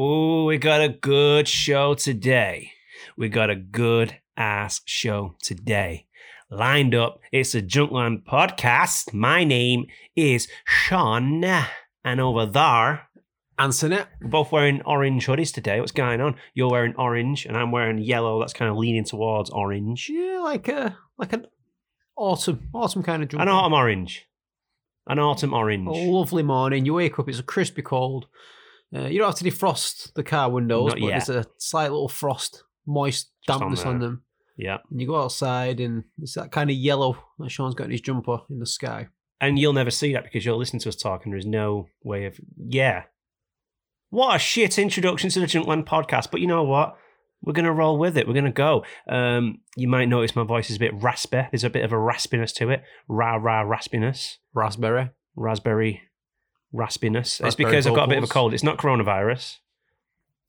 Oh, we got a good show today. We got a good ass show today. Lined up, it's a Junkland podcast. My name is Sean. And over there, Answer it. we're both wearing orange hoodies today. What's going on? You're wearing orange, and I'm wearing yellow. That's kind of leaning towards orange. Yeah, like a like an autumn autumn kind of jumper. An autumn orange. An autumn orange. A lovely morning. You wake up. It's a crispy cold. Uh, you don't have to defrost the car windows, Not but yet. there's a slight little frost, moist Just on dampness on, there. them. Yeah. And you go outside, and it's that kind of yellow that Sean's got in his jumper in the sky. And you'll never see that because you're listening to us talk, and there is no way of. Yeah. What a shit introduction to the Junkland podcast. But you know what? We're going to roll with it. We're going to go. Um, you might notice my voice is a bit raspy. There's a bit of a raspiness to it. Rah, rah, raspiness. Raspberry. Raspberry raspiness. it's Raspberry because I've got a bit of a cold. It's not coronavirus.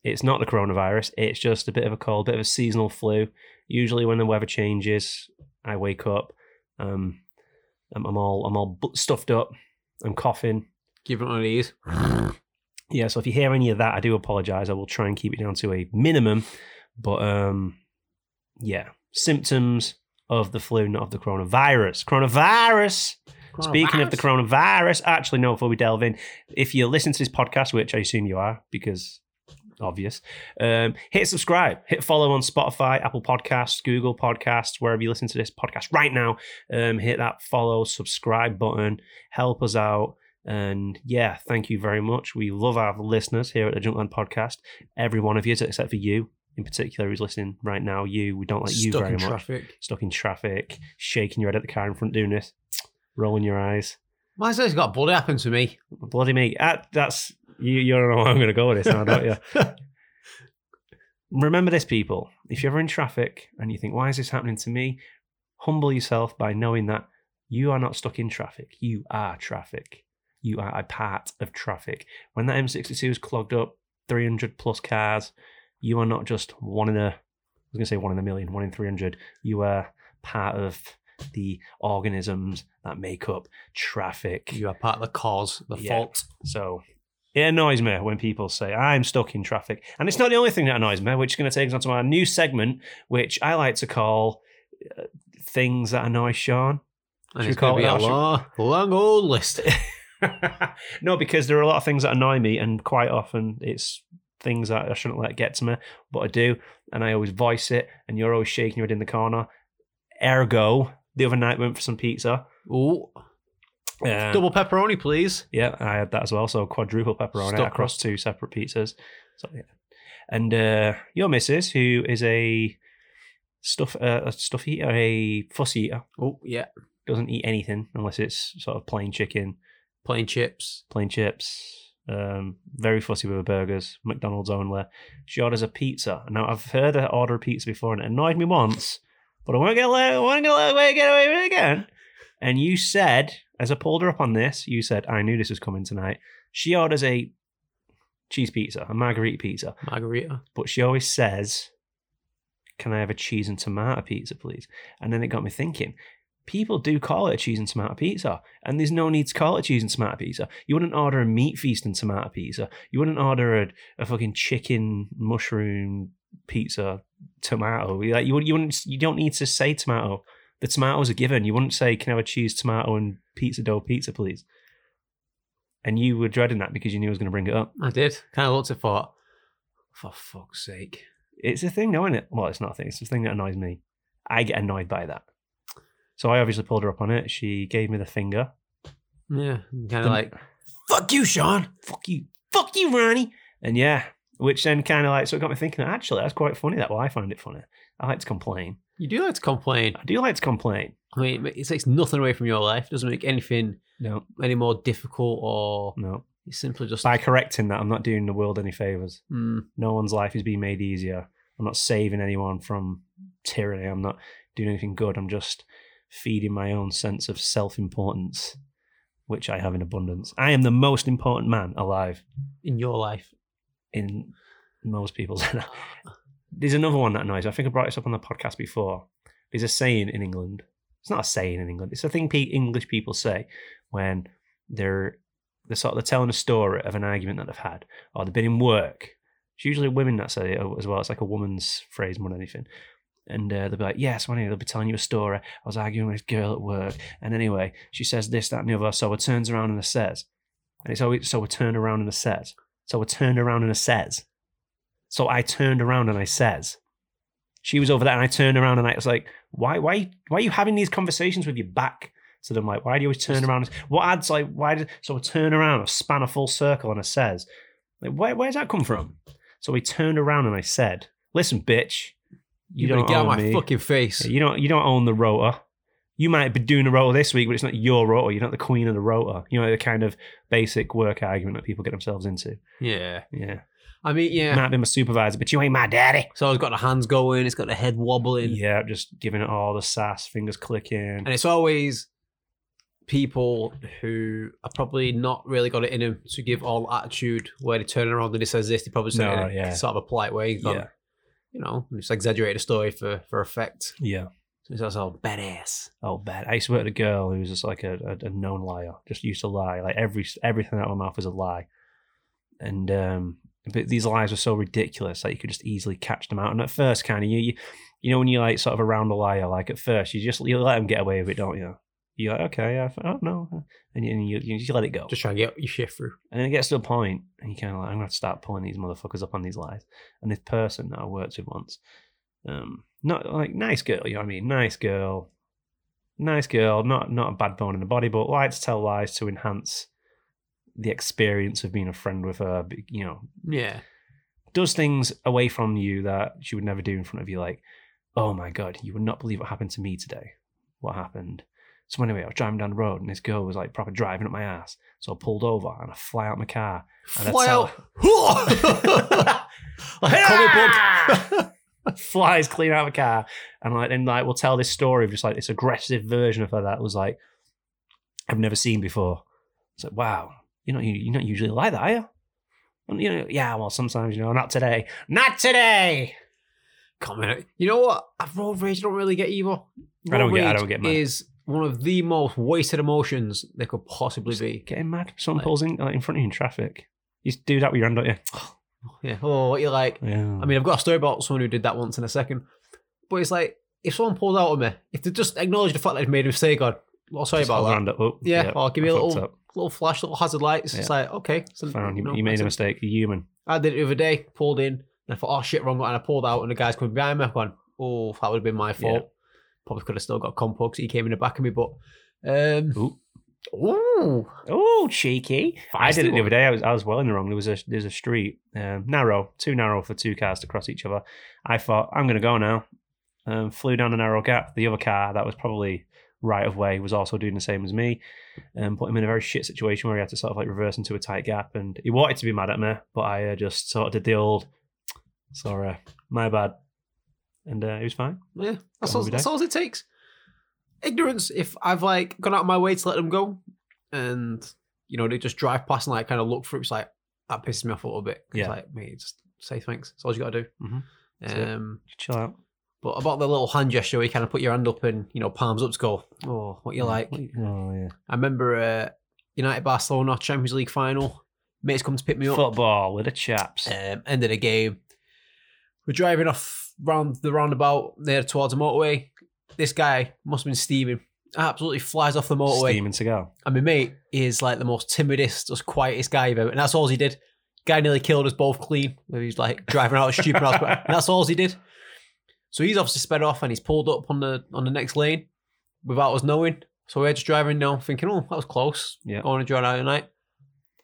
It's not the coronavirus. It's just a bit of a cold, bit of a seasonal flu. Usually, when the weather changes, I wake up. Um, I'm, I'm all I'm all stuffed up. I'm coughing. Give it one of these. Yeah, so if you hear any of that, I do apologize. I will try and keep it down to a minimum. But um, yeah, symptoms of the flu, not of the coronavirus. Coronavirus. Speaking of the coronavirus, actually, no, before we delve in, if you listen to this podcast, which I assume you are, because obvious, um, hit subscribe, hit follow on Spotify, Apple Podcasts, Google Podcasts, wherever you listen to this podcast right now. Um, hit that follow, subscribe button, help us out. And yeah, thank you very much. We love our listeners here at the Junkland Podcast. Every one of you, except for you in particular, who's listening right now. You, we don't like you Stuck very in much traffic. stuck in traffic, shaking your head at the car in front, doing this, rolling your eyes. My son's got bloody happened to me. Bloody me. That, that's you. You don't know where I'm going to go with this now, don't you? Remember this, people. If you're ever in traffic and you think, "Why is this happening to me?" Humble yourself by knowing that you are not stuck in traffic. You are traffic. You are a part of traffic. When that M62 is clogged up, 300 plus cars, you are not just one in a. I was going to say one in a million, one in 300. You are part of the organisms that make up traffic. you are part of the cause, the Yeah. fault. So it annoys me when people say I'm stuck in traffic. And it's not the only thing that annoys me, which is going to take us on to our new segment, which I like to call uh, things that annoy Sean. And Should it's going to be it a long, long old list. no, because there are a lot of things that annoy me, and quite often it's things that I shouldn't let get to me, but I do, and I always voice it, and you're always shaking your head in the corner. Ergo, the other night went for some pizza. Ooh, Double pepperoni, please. Yeah, I had that as well. So quadruple pepperoni Stuck across two separate pizzas. So yeah, and uh, your missus, who is a stuff uh, a stuff eater, a fuss eater, Oh, yeah. doesn't eat anything unless it's sort of plain chicken, Plain chips. plain chips. Um, very fussy with her burgers, McDonald's only. She orders a pizza. Now I've heard her order a pizza before, and it annoyed me once, but I won't get away. I want to get away, get away with it again. And you said, as I pulled her up on this, you said, I knew this was coming tonight. She orders a cheese pizza, a margarita pizza, Margarita. but she always says, Can I have a cheese and tomato pizza, please? And then it got me thinking. People do call it a cheese and tomato pizza, and there's no need to call it cheese and tomato pizza. You wouldn't order a meat feast and tomato pizza. You wouldn't order a, a fucking chicken mushroom pizza tomato. Like you would, you wouldn't. You don't need to say tomato. The tomatoes are given. You wouldn't say, "Can I have a cheese, tomato, and pizza dough pizza, please?" And you were dreading that because you knew I was going to bring it up. I did. Kind of looked at thought, for fuck's sake. It's a thing, though, isn't it? Well, it's not a thing. It's the thing that annoys me. I get annoyed by that. So I obviously pulled her up on it. She gave me the finger. Yeah. Kind of like, fuck you, Sean. Fuck you. Fuck you, Ronnie. And yeah, which then kind of like, so it got me thinking, actually, that's quite funny. That well, I find it funny. I like to complain. You do like to complain. I do like to complain. I mean, it takes nothing away from your life. doesn't make anything No, any more difficult or no. it's simply just. By correcting that, I'm not doing the world any favors. Mm, No one's life is being made easier. I'm not saving anyone from tyranny. I'm not doing anything good. I'm just feeding my own sense of self importance which I have in abundance. I am the most important man alive In your life. in most people's. There's another one that annoys. me. I think I brought this up on the podcast before. There's a saying in England. It's not a saying in England. It's a thing English people say when they're they're sort of they're telling a story of an argument that they've had, or they've been in work. It's usually women that say it as well. It's like a woman's phrase more than anything. And uh, they'll be like, "Yes, one they'll be telling you a story. I was arguing with this girl at work, and anyway, she says this, that, and the other. So it turns around and it says, and it's always so it turned around and it says, so it turned around and it says, so I turned around and I says, she was over there, and I turned around and I was like, why, why, why are you having these conversations with your back to them? Like, why do you always turn around? What adds like, why did so I turn around, I span a full circle, and I says, like, where, where's that come from? So he turned around and I said, listen, bitch, you, You, don't get out own of my me. fucking face. You don't, you don't own the rota. You might be doing the rota this week, but it's not your rota. You're not the queen of the rota. You know the kind of basic work argument that people get themselves into. Yeah. Yeah, I mean, yeah. might be my supervisor, but you ain't my daddy. So it's got the hands going, it's got the head wobbling. Yeah, just giving it all the sass, fingers clicking. And it's always people who are probably not really got it in them to give all attitude where they turn around and he says this, they probably say No, it in yeah. sort of a polite way. Gone, Yeah, You know, just exaggerate the story for, for effect. yeah. So it's all badass. Oh, bad. I used to work with a girl who was just like a, a, a known liar. Just used to lie. Like every everything out of her mouth was a lie. And um, but these lies were so ridiculous that you could just easily catch them out. And at first, kind of you, you, you know, when you're like sort of around a liar, like at first you just you let them get away with it, don't you? You're like, okay, yeah, I don't know, and you, and you, you just let it go. Just try and get your shit through. And then it gets to a point, and you kind of like, I'm going to start pulling these motherfuckers up on these lies. And this person that I worked with once, um, not like nice girl, you know what I mean? Nice girl, nice girl, not not a bad bone in the body, but likes to tell lies to enhance the experience of being a friend with her. You know, Yeah. does things away from you that she would never do in front of you. Like, oh my god, you would not believe what happened to me today. What happened? So anyway, I was driving down the road and this girl was like proper driving up my ass. So I pulled over and I fly out my car. And I Fly tell- out. like a comic book. flies clean out of a car and like then like we'll tell this story of just like this aggressive version of her that was like I've never seen before. It's like wow, you're not you're not usually like that, are you? And, you know, yeah, well sometimes you know, not today, not today. Comment. You know what? I road rage don't really get either. I don't Road get- I don't get mad. Is one of the most wasted emotions there could possibly be. Getting mad. Someone Like- pulls in like, in front of you in traffic. You do that with your hand, don't you? Yeah. Oh, what you like? Yeah. I mean, I've got a story about someone who did that once in a second. But it's like, if someone pulls out of me, if they just acknowledge the fact that they've made a mistake, God, well, sorry Just about that. hand up. Oh, Yeah, or give me I a little. Little flash, little hazard lights. It's like, okay. So, Found you, no, you made a mistake. You're human. I did it the other day, pulled in, and I thought, oh shit, wrong. And I pulled out, and the guy's coming behind me. Gone, oh, that would have been my fault. Probably could have still got compo because he came in the back of me, but. Um, Ooh. Ooh. Oh, cheeky! I did it the other day. I was I was well in the wrong. There was a there's a street um, narrow, too narrow for two cars to cross each other. I thought I'm going to go now. Um, flew down the narrow gap. The other car that was probably right of way was also doing the same as me, and put him in a very shit situation where he had to sort of like reverse into a tight gap. And he wanted to be mad at me, but I uh, just sort of did the old, sorry, my bad, and uh, he was fine. Yeah, that's all, that's all it takes. Ignorance. If I've like gone out of my way to let them go, and you know they just drive past and like kind of look through, it's like that pisses me off a little bit. It's Yeah. like, mate, just say thanks. That's all you got to do. Mm-hmm. Um, Chill out. But about the little hand gesture, where you kind of put your hand up and you know palms up to go. Oh, what you like? Oh yeah. I remember uh, United Barcelona Champions League final. Mates come to pick me up. Football with the chaps. Um, end of the game. We're driving off round the roundabout there towards the motorway. This guy must have been steaming. Absolutely flies off the motorway. Steaming cigar. And my mate is like the most timidest, just quietest guy you've ever. And that's all he did. Guy nearly killed us both clean. He's like driving out a stupid house. And that's all he did. So he's obviously sped off and he's pulled up on the on the next lane without us knowing. So we're just driving now, thinking, oh, that was close. Yeah. Going to drive out tonight.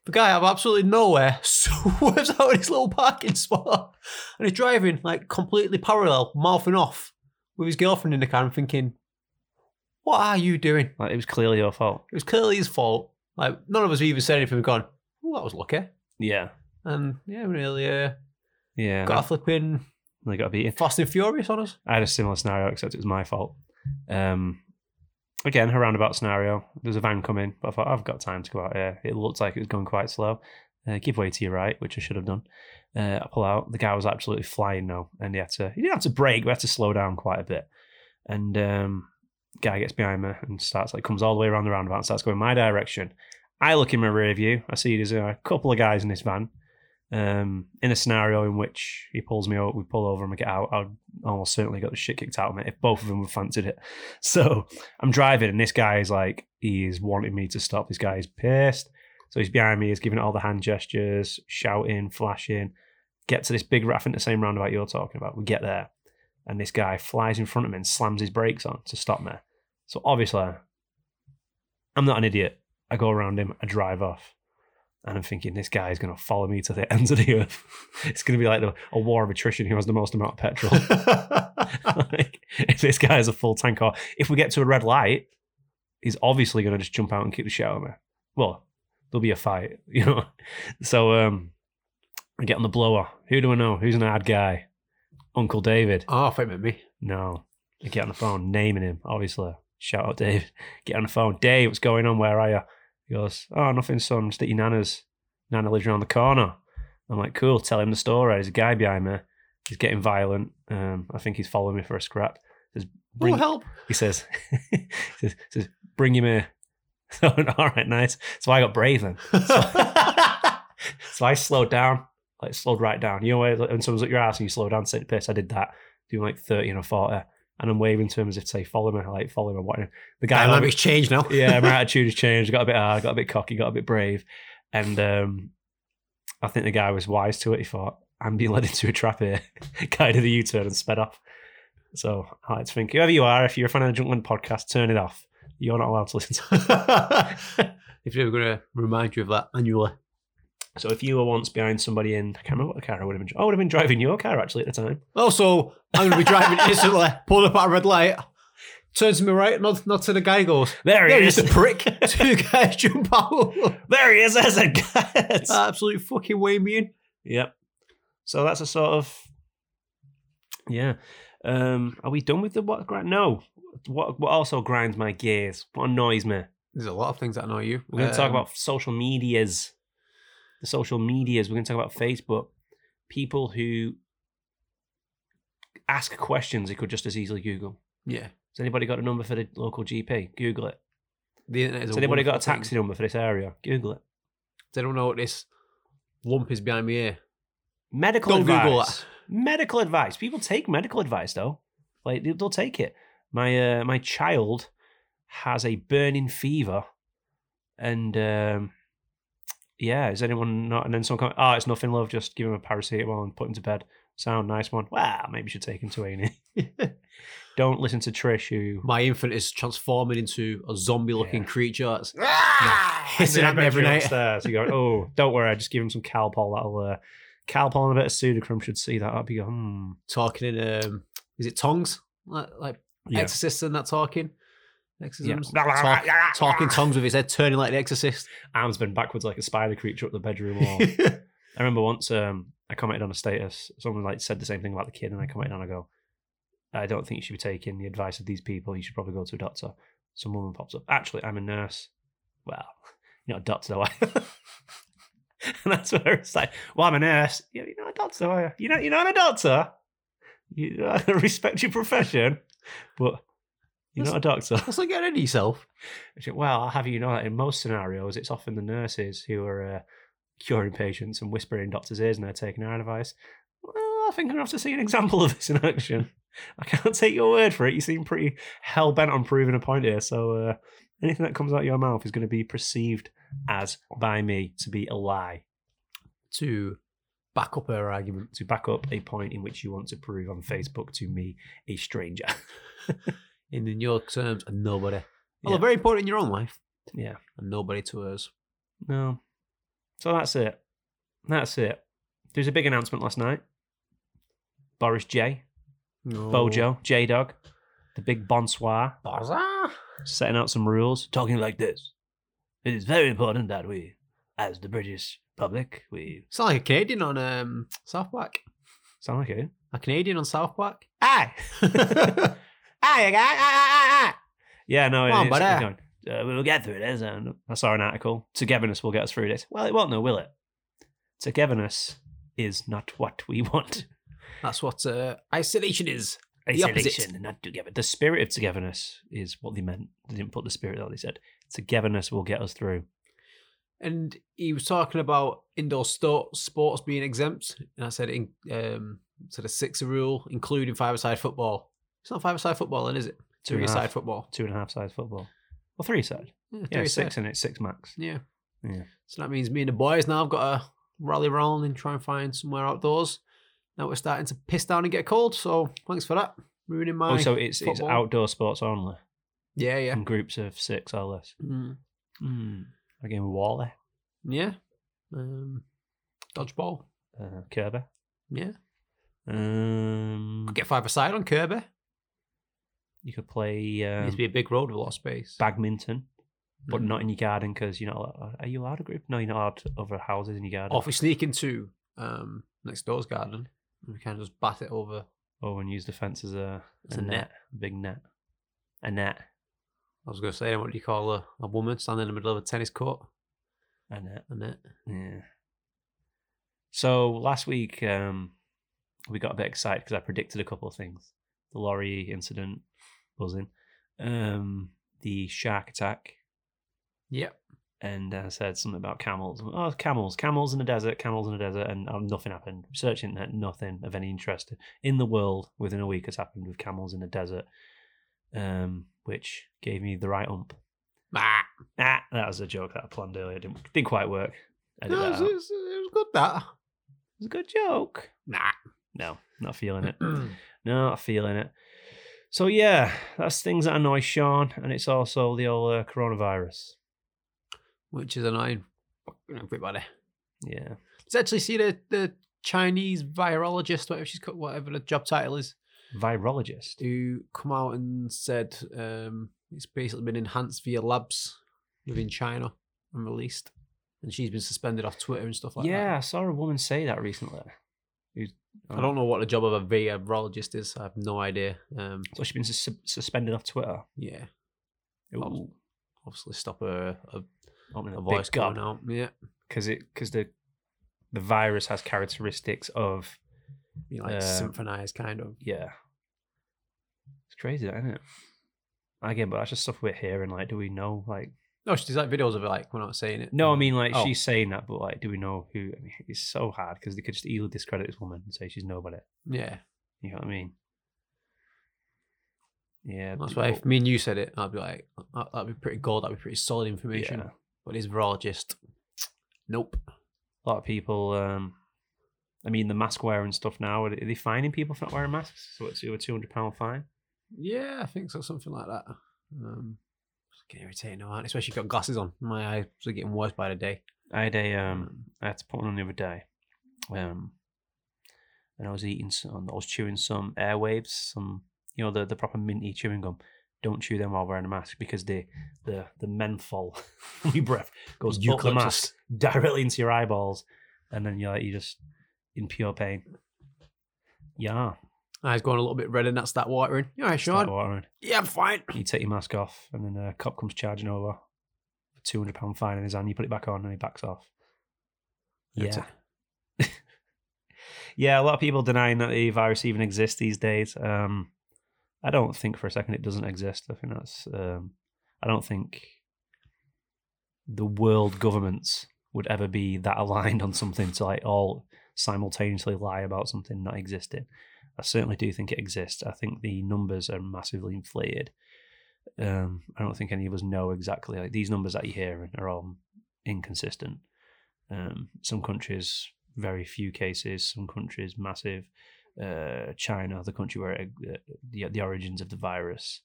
The guy out of absolutely nowhere swerves out of his little parking spot and he's driving like completely parallel, mouthing off with his girlfriend in the car. I'm thinking, what are you doing? Like it was clearly your fault. It was clearly his fault. Like none of us even said anything. We've gone, oh, that was lucky. Yeah. And yeah, really uh, Yeah. got a flipping They got beaten. Fast and Furious on us. I had a similar scenario, except it was my fault. Um, again, a roundabout scenario. There's a van coming, but I thought I've got time to go out here. It looked like it was going quite slow. Uh, give way to your right, which I should have done. Uh, I pull out. The guy was absolutely flying now, and he had to. He didn't have to brake, but had to slow down quite a bit. And um, guy gets behind me and starts like comes all the way around the roundabout and starts going my direction. I look in my rear view. I see there's a couple of guys in this van. Um, in a scenario in which he pulls me over, we pull over and we get out, I'd almost certainly got the shit kicked out of me if both of them would fancied it. So I'm driving, and this guy is like, he is wanting me to stop. This guy is pissed. So he's behind me, he's giving all the hand gestures, shouting, flashing. Get to this big, I think the same roundabout you're talking about. We get there, and this guy flies in front of me and slams his brakes on to stop me. So obviously, I'm not an idiot. I go around him, I drive off. And I'm thinking, this guy is going to follow me to the ends of the earth. It's going to be like the, a war of attrition who has the most amount of petrol. like, if this guy has a full tank, or if we get to a red light, he's obviously going to just jump out and kick the shit out of me. Well, there'll be a fight, you know. So um, I get on the blower. Who do I know? Who's an ad guy? Uncle David. oh, I thought it me. No. I get on the phone, naming him, obviously. Shout out Dave. Get on the phone. Dave, what's going on? Where are you? He goes, Oh, nothing, son. Just at your nana's. Nana lives around the corner. I'm like, Cool, tell him the story. There's a guy behind me. He's getting violent. Um, I think he's following me for a scrap. He says, Oh, Bring, help. he says, he says, says, Bring him here. So All right, nice. So I got brave then. So I slowed down, like slowed right down. You know, when when someone's at your ass and you slow down to take the piss, I did that, doing like 30 and a 40. And I'm waving to him as if to say, follow me, like follow me. What? The guy, Dynamics changed now. yeah, my attitude has changed. Got a bit hard, got a bit cocky, got a bit brave. And um, I think the guy was wise to it. He thought, I'm being led into a trap here. guy did a U turn and sped off. So I like to think, whoever you are, if you're a fan of the Junkland podcast, turn it off. You're not allowed to listen to it. if were going to remind you of that annually. So if you were once behind somebody in, I can't remember what the car I would have been. I would have been driving your car actually at the time. Also, I'm going to be driving instantly, pulling up at a red light, turns to my right, not, not to the guy, goes, There he There is. a prick. Two guys jump out. there he is. There's a guy. Absolutely fucking weigh me in. Yep. So that's a sort of yeah. Um, are we done with the what grind? No. What what also grinds my gears? What annoys me? There's a lot of things that annoy you. We're going to talk Um, about social medias. The social medias. We're going to talk about Facebook. People who ask questions they could just as easily Google. Yeah. Has anybody got a number for the local GP? Google it. The internet is Has anybody got a wonderful thing. taxi number for this area? Google it. They don't know what this lump is behind me here. Medical Don't advice. Google that. Medical advice. People take medical advice though. Like they- they'll take it. My uh, my child has a burning fever, and um, yeah, is anyone not? And then someone come, oh, it's nothing, love. Just give him a paracetamol and put him to bed. Sound nice one. Wow, maybe you should take him to A Don't listen to Trish, who My infant is transforming into a zombie-looking Yeah. creature. That's hissing at me every night. Upstairs. You go, oh, don't worry, I just give him some Calpol. That'll uh, Calpol and a bit of Sudocrem should see that up. You go, hmm. talking in um, is it tongues? Like, like Yeah. exorcists and that talking. Exorcisms. Yeah. Talk- talking tongues with his head turning like the exorcist. arms bent backwards like a spider creature up the bedroom wall. I remember once um, I commented on a status. Someone like said the same thing about the kid, and I commented on. I go, I don't think you should be taking the advice of these people. You should probably go to a doctor. Some woman pops up. Actually, I'm a nurse. Well, you're not a doctor, though. are you?" and that's where it's like, well, I'm a nurse. Yeah, you're not a doctor, are you? You're not. You're not a doctor. You I respect your profession, but you're not a doctor. That's like getting yourself. Well, I'll have you know that in most scenarios, it's often the nurses who are uh, curing patients and whispering in doctors' ears and they're taking our advice. Well, I think I'm going to have to see an example of this in action. I can't take your word for it. You seem pretty hell bent on proving a point here. So uh, anything that comes out of your mouth is going to be perceived as, by me, to be a lie, To back up her argument. to back up a point in which you want to prove on Facebook to me, a stranger. In, in your terms, and nobody. Well, Yeah. very important in your own life, yeah. and nobody to us. No. So that's it. That's it. There's a big announcement last night. Boris J, No. Bojo, J Dog, the big bonsoir, Bazaar. setting out some rules, talking like this. It is very important that we, as the British public, we Sound like a Canadian on um, South Park. sound like it. A Canadian on South Park. Aye. aye. Yeah, no, Come on, it's, buddy. going, uh, we'll get through this. And I saw an article. Togetherness will get us through this. Well, it won't, no, will it? Togetherness is not what we want. That's what uh, isolation is. The. Isolation, not together. The spirit of togetherness is what they meant. They didn't put the spirit out. They said togetherness will get us through. And he was talking about indoor sto- sports being exempt, and I said in um, so the sixer rule, including five-a-side football. It's not five-a-side football, then is it? Two and a half. football. Two and a half size football. Well, three side. Yeah, Yeah, six in it, six max. Yeah. Yeah. So that means me and the boys now have got to rally around and try and find somewhere outdoors. Now we're starting to piss down and get cold. So thanks for that. Ruining my. Oh, so it's it's football. outdoor sports only Yeah, yeah. in groups of six or less. Mm. Hmm. Again Wally, Yeah. Um, dodgeball. uh, Kirby. Yeah. Um, Could get five aside on Kirby. You could play um, to be a big road with a lot of space. badminton, but Mm. not in your garden because you're not. Allowed, are you allowed a group? No, you're not allowed other houses in your garden. Or if we sneak into um, next door's garden, and we can just bat it over. Or and use the fence as a, As a a net, net. a big net, a net, I was going to say, what do you call a, a woman standing in the middle of a tennis court? a net. A net. Yeah. So last week, um, we got a bit excited because I predicted a couple of things: the lorry incident, buzzing, um, the shark attack, Yep. and I said something about camels. Oh, camels, camels in the desert, camels in the desert, and um, nothing happened. Research internet, nothing of any interest in the world within a week has happened with camels in the desert, um, which gave me the right ump. Ah. Ah, that was a joke that I planned earlier. Didn't didn't quite work. No, it, was, it was- it was good, that. It was a good joke. Nah. No, not feeling it. No, not feeling it. So yeah, that's things that annoy Sean, and it's also the old uh, coronavirus. Which is annoying. Everybody. Yeah, Let's actually see the, the Chinese virologist, whatever she's got, whatever the job title is, virologist. who come out and said um, it's basically been enhanced via labs within China and released. And she's been suspended off Twitter and stuff like yeah, that. Yeah, I saw a woman say that recently. Who's, I don't know what the job of a virologist is. I have no idea. Um, So she's been sus- suspended off Twitter. yeah, Ooh, obviously stop her a, opening a a voice big going out. Yeah, because it because the the virus has characteristics of you know, like Um, symphonized kind of. yeah. It's crazy, that, isn't it? Again, but that's just stuff we're hearing. Like, do we know? Like, No, she's like videos of it, like we're not saying it. No, I mean like Oh. she's saying that, but like, do we know who? I mean, it's so hard because they could just easily discredit this woman and say she's nobody. yeah, You know what I mean? Yeah, that's but- why if me and you said it, I'd be like, that- that'd be pretty gold. That'd be pretty solid information. Yeah. But his just nope. a lot of people. Um, I mean, the mask wearing stuff now. Are they fining people for not wearing masks? So it's a two hundred pound fine. Yeah, I think so, something like that. Um, it's getting irritating, now, aren't especially if you've got glasses on. My eyes are getting worse by the day. I had a um, I had to put one on the other day. Um, and I was eating some. I was chewing some airwaves, some you know the the proper minty chewing gum. Don't chew them while wearing a mask because the the the menthol from your breath goes up the mask directly into your eyeballs, and then you're like, you're just in pure pain. Yeah, Eyes going a little bit red and that's that start watering. You all right, start Sean? watering. Yeah, I'm fine. You take your mask off, and then a cop comes charging over. for Two hundred pound fine in his hand. You put it back on, and he backs off. Yeah. Yeah, a lot of people denying that the virus even exists these days. Um, I don't think for a second it doesn't exist. I think that's. Um, I don't think the world governments would ever be that aligned on something to like all simultaneously lie about something not existing. I certainly do think it exists. I think the numbers are massively inflated. Um, I don't think any of us know exactly. Like these numbers that you hear are all inconsistent. Um, some countries very few cases. Some countries massive. Uh, China, the country where it, uh, the the origins of the virus,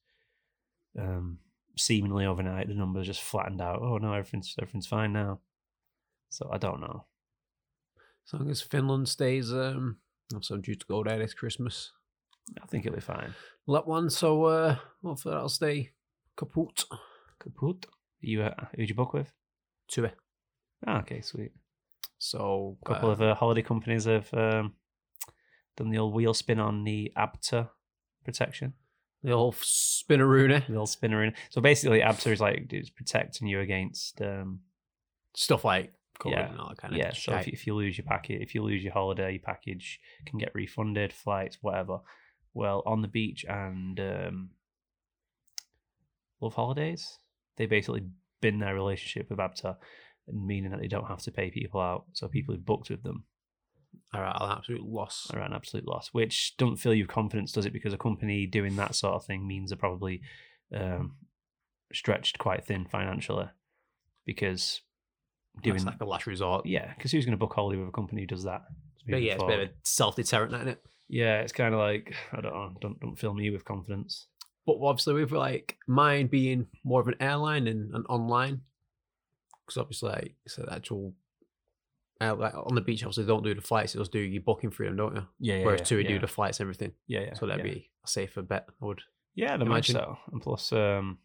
um, seemingly overnight the numbers just flattened out. Oh no, everything's everything's fine now. So I don't know. As long as Finland stays, um, also due to go there this Christmas. I think it'll be fine. Let one, so uh, hopefully that'll stay kaput. Kaput. You uh, who'd you book with? It. Ah, okay, sweet. So A couple uh, of uh, holiday companies have um, done the old wheel spin on the ABTA protection. The old spinneroonie. little spinner in. So basically, ABTA is like it's protecting you against. um Stuff like Yeah. and all that kind of Yeah. So if you, if you lose your packet, if you lose your holiday, your package can get refunded, flights, whatever. Well, on the beach and um, Love Holidays, they basically bin their relationship with ABTA, meaning that they don't have to pay people out. So people who booked with them are All right, an absolute loss. are at an absolute loss, which doesn't fill you with confidence, does it? Because a company doing that sort of thing means they're probably um, stretched quite thin financially. Because doing It's like a last resort. yeah, because who's going to book holiday with a company who does that? But yeah, it's a bit of a self deterrent, isn't it? Yeah, it's kind of like I don't know. Don't don't fill me with confidence. But obviously, with like mine being more of an airline and an online, because obviously, like, it's an actual. Uh, like on the beach, obviously, don't do the flights; just do your booking freedom, don't you? Yeah, yeah. Whereas yeah, yeah. do the flights everything. yeah, yeah. so that'd yeah. be a safer bet. I would. yeah, I'd imagine imagine. so. And plus, um,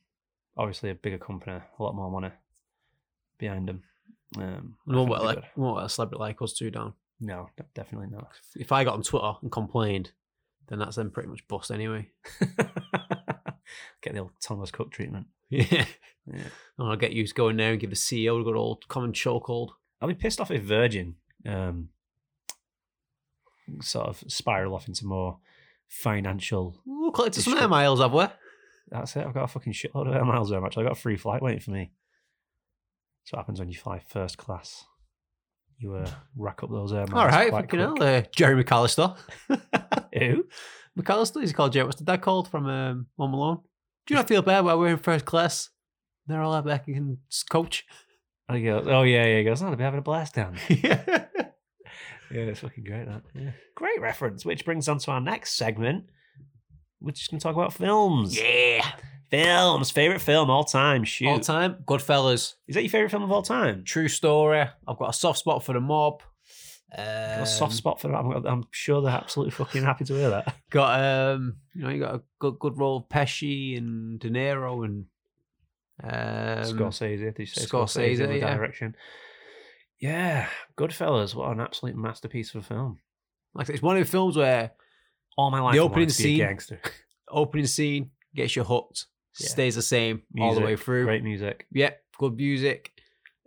obviously a bigger company, a lot more money behind them. Um, We won't let, like, good. we won't let a celebrity like us two down. no, definitely not. If I got on Twitter and complained, then that's them pretty much bust anyway. Get the old Thomas Cook treatment. Yeah. Yeah. I'll get you to go in there and give the CEO a good old common chokehold. I'll be pissed off if Virgin um, sort of spiral off into more financial. Ooh, collected some air miles, have we? That's it. I've got a fucking shitload of air miles there, actually. I've got a free flight waiting for me. That's what happens when you fly first class. You uh, rack up those air miles. All right, fucking hell. Uh, Jerry McCallister. Who? McCallister, he's called Jerry. What's the dad called from um, Home Alone? Do you not feel bad while we're in first class? They're all out back and coach. And he goes, oh, yeah, yeah. He goes, oh, they'll be having a blast down there. yeah. Yeah, it's fucking great, that. Yeah. Great reference, which brings on to our next segment, which is going to talk about films. Yeah. Films. Favorite film all time. Shoot. All time, Goodfellas. Is that your favorite film of all time? True story. I've got a soft spot for the mob. Got a soft Um, spot for that. I'm, I'm sure they're absolutely fucking happy to hear that. Got um, you know, you got a good good role of Pesci and De Niro and um, Scorsese, did you say Scorsese, in the yeah. direction? Yeah, Goodfellas. What an absolute masterpiece of a film. Like it's one of the films where All my life, The I wanted opening to be scene- a gangster. opening scene gets you hooked, Yeah. stays the same music, all the way through. Great music. Yep, good music.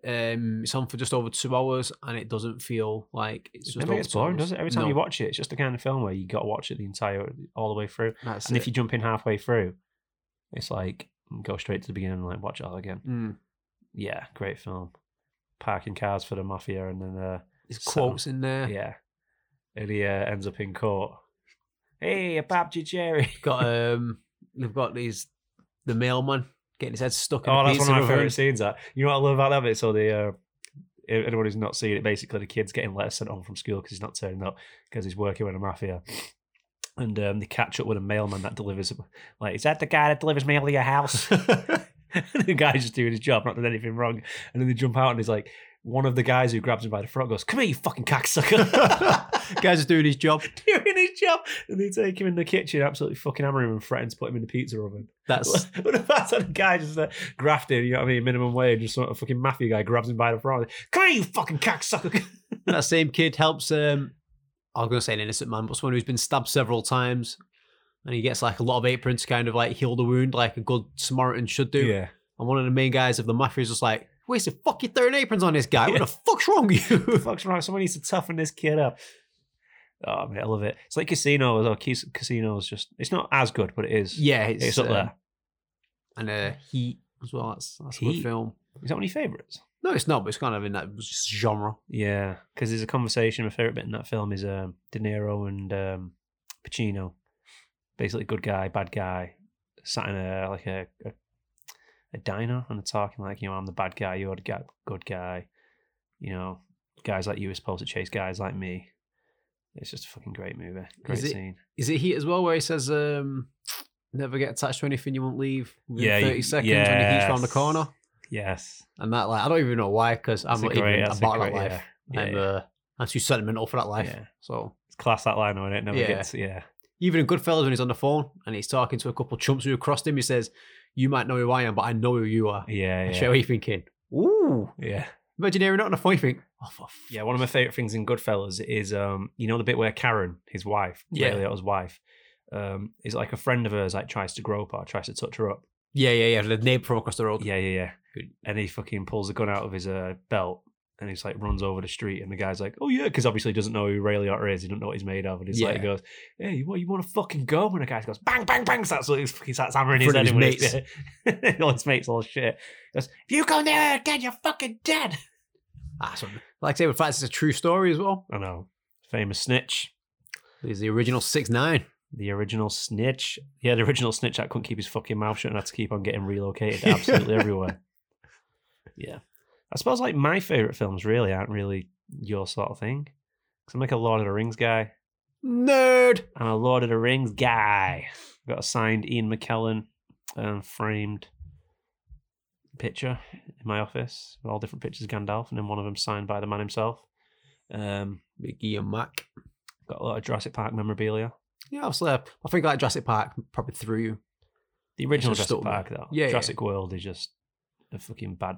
Um, it's on for just over two hours, and it doesn't feel like it's It just never over boring, does it? Every time you watch it, it's just the kind of film where you got to watch it the entire, all the way through. that's and it. if you jump in halfway through, it's like go straight to the beginning and like watch it all again. Mm. Yeah, great film. Parking cars for the mafia, and then uh, There's So- quotes in there. yeah, and he uh, ends up in court. Hey, I babbed you, Jerry. Got um, they've got these the mailman getting his head stuck in Oh, a that's pizza one of my oven. favorite scenes. That you know what I love about that bit. So the uh, if anyone who's not seen it, basically the kid's getting letters sent home from school because he's not turning up because he's working with a mafia. And um, they catch up with a mailman that delivers, like, is that the guy that delivers mail to your house? and the guy's just doing his job, not doing anything wrong. And then they jump out and he's like, one of the guys who grabs him by the throat goes, "Come here, you fucking cocksucker!" Guy's just doing his job. doing his job, and they take him in the kitchen, absolutely fucking hammer him, and threaten to put him in the pizza oven. That's But the fact that the guy just uh, grafting, you know what I mean, minimum wage, just sort of fucking mafia guy grabs him by the throat. Come here, you fucking cocksucker! that same kid helps um I was gonna say an innocent man, but someone who's been stabbed several times. And he gets like a lot of aprons to kind of like heal the wound like a good Samaritan should do. yeah, And one of the main guys of the mafia is just like, wasted fucking throwing aprons on this guy. Yeah. What the fuck's wrong with you? the fuck's wrong? Someone needs to toughen this kid up. Oh man, I love it. It's like Casino. Cas- Casino is just, it's not as good, but it is. yeah, it's, it's up um, there. And uh, Heat as well. That's, that's a good film. Is that one of your favourites? No, it's not, but it's kind of in that genre. Yeah, because there's a conversation. My favorite bit in that film is um, De Niro and um, Pacino, basically good guy, bad guy, sat in a like a, a a diner and they're talking like, you know, I'm the bad guy, you're the good guy. You know, guys like you are supposed to chase guys like me. It's just a fucking great movie, great Is it- scene. Is it Heat as well, where he says, um, never get attached to anything you won't leave within Yeah, 30 you- seconds when he heats around the corner? Yes, And that, like, I don't even know why, because I'm not great- even about that life. yeah. I'm, Yeah, uh, I'm too sentimental for that life. Yeah. So it's class that line on it. Never Yeah. gets yeah. even in Goodfellas, when he's on the phone and he's talking to a couple chumps who crossed him, he says, "You might know who I am, but I know who you are." Yeah, And yeah, away, you're thinking, "Ooh, yeah. imagine hearing that on the phone." You think, "Oh, for f- Yeah, one of my favorite things in Goodfellas is um, you know the bit where Karen, his wife, Yeah. Ray Liotta's wife, Um, is like a friend of hers like tries to grope her, tries to touch her up. Yeah, yeah, yeah. The neighbor across the road. Yeah, yeah, yeah. Good. And he fucking pulls the gun out of his uh, belt and he's like runs over the street and the guy's like, oh yeah, because obviously he doesn't know who Ray Liotta is. He doesn't know what he's made of. And he's like, he goes, hey, what you want to fucking go? And the guy goes, bang, bang, bang. Starts, he fucking starts hammering his head his it. all his mates, all shit. He goes, if you go there again, you're fucking dead. So, like I say, in fact, it's a true story as well. I know. Famous snitch. He's the original six nine. The original snitch. Yeah, the original snitch that couldn't keep his fucking mouth shut and had to keep on getting relocated absolutely everywhere. Yeah. I suppose like my favourite films really aren't really your sort of thing. Because I'm like a Lord of the Rings guy. Nerd. I'm a Lord of the Rings guy. Got a signed Ian McKellen um, framed picture in my office with all different pictures of Gandalf, and then one of them signed by the man himself. Um, Ian Mac. got a lot of Jurassic Park memorabilia. Yeah, obviously, uh, I think like Jurassic Park probably threw. The original Jurassic. Park, though. Yeah, yeah. Jurassic World is just a fucking bad,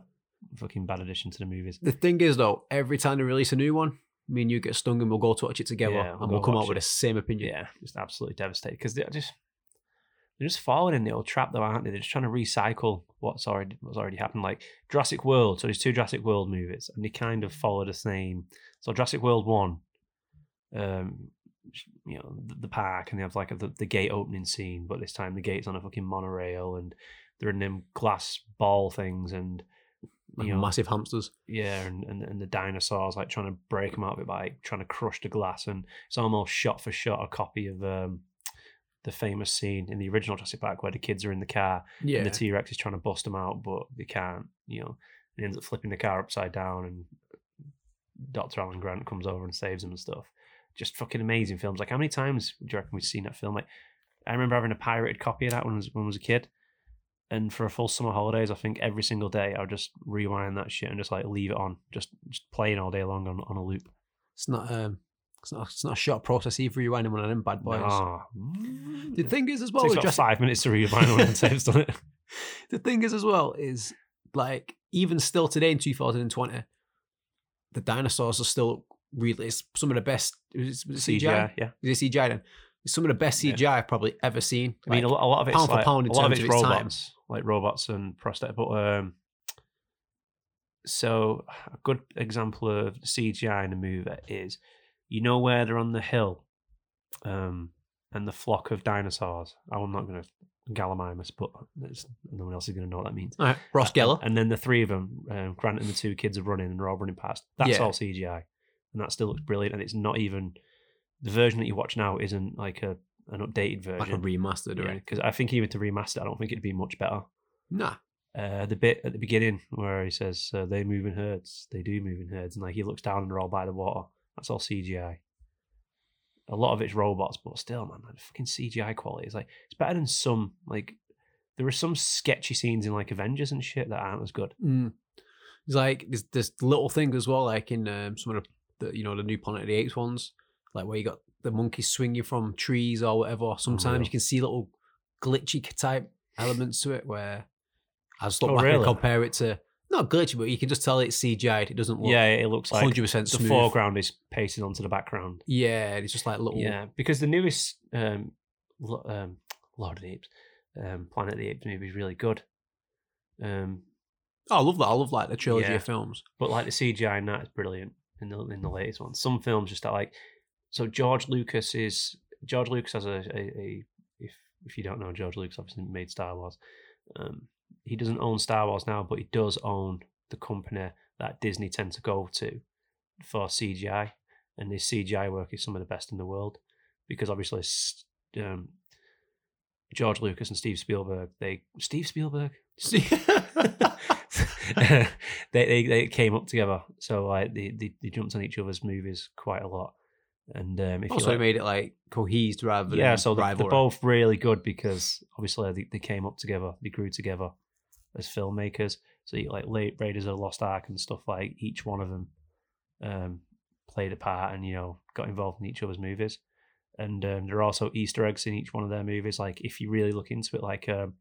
fucking bad addition to the movies. The thing is, though, every time they release a new one, me and you get stung and we'll go to watch it together Yeah, we'll and we'll come out with the same opinion. Yeah, just absolutely devastated because just they're just falling in the old trap, though, aren't they? They're just trying to recycle what's already what's already happened. Like Jurassic World, so there's two Jurassic World movies, and they kind of follow the same. So Jurassic World one, um, you know, the, the park, and they have like the, the gate opening scene, but this time the gate's on a fucking monorail, and they're in them glass ball things, and Like you know, massive hamsters. yeah, and, and and the dinosaurs like trying to break them out of it by trying to crush the glass, and it's almost shot for shot a copy of um, the famous scene in the original Jurassic Park where the kids are in the car Yeah. and the T Rex is trying to bust them out, but they can't. You know, and ends up flipping the car upside down, and Doctor Alan Grant comes over and saves them and stuff. Just fucking amazing films. Like how many times do you reckon we've seen that film? Like I remember having a pirated copy of that when I was when I was a kid. And for a full summer holidays, I think every single day I would just rewind that shit and just like leave it on, just just playing all day long on, on a loop. It's not um it's not it's not a short process either you rewinding one of them bad boys. Nah. The thing is as well takes about Jurassic, five minutes to rewind one Tape's done it. the thing is as well is like even still today in 2020 the dinosaurs are still really it's some of the best is it, was it CGI? CGI, yeah. Is it CGI then? It's some of the best Yeah. CGI I've probably ever seen. I mean, a Like, lot, a lot of it's pound for like, pound in a lot of terms it's of its time. robots, like robots and prosthetic. But um, so a good example of CGI in a movie is, you know, where they're on the hill, um, and the flock of dinosaurs. I'm not going to Gallimimus, but it's, no one else is going to know what that means. all right, Ross Geller. And then the three of them, um, Grant and the two kids are running and they're all running past. That's Yeah. all CGI, and that still looks brilliant. And it's not even the version that you watch now isn't like a an updated version, like a remastered or anything. Because I think even to remaster, I don't think it'd be much better. Nah. Uh, the bit at the beginning where he says uh, they move in herds, they do move in herds, and like he looks down and they're all by the water. That's all CGI. A lot of it's robots, but still, man, that fucking CGI quality is like it's better than some like. There are some sketchy scenes in like Avengers and shit that aren't as good. Mm. It's like there's there's little things as well, like in um, some of the, the you know the new Planet of the Apes ones, like where you got the monkeys swinging from trees or whatever. Sometimes Unreal. you can see little glitchy type elements to it where I just look Oh, back really? and compare it to not glitchy, but you can just tell it's CGI'd. It doesn't look yeah, it looks like hundred percent the foreground is pasted onto the background. Yeah, it's just like little. Yeah, because the newest um, um, Lord of the Apes, um, Planet of the Apes movie is really good. Um, Oh, I love that. I love like the trilogy Yeah. of films. but like the CGI in that is brilliant in the in the latest one. Some films just are like so. George Lucas is George Lucas has a, a, a if if you don't know George Lucas obviously made Star Wars. Um, he doesn't own Star Wars now, but he does own the company that Disney tend to go to for CGI, and his CGI work is some of the best in the world because obviously um, George Lucas and Steve Spielberg they Steve Spielberg they, they they came up together, so like they, they they jumped on each other's movies quite a lot. And um, if also, like, made it like cohesed rather yeah, than so they're, they're both really good because obviously they, they came up together, they grew together as filmmakers. So you, like late Raiders of the Lost Ark and stuff like each one of them um, played a part and you know got involved in each other's movies. And um, there are also Easter eggs in each one of their movies. Like if you really look into it, like um,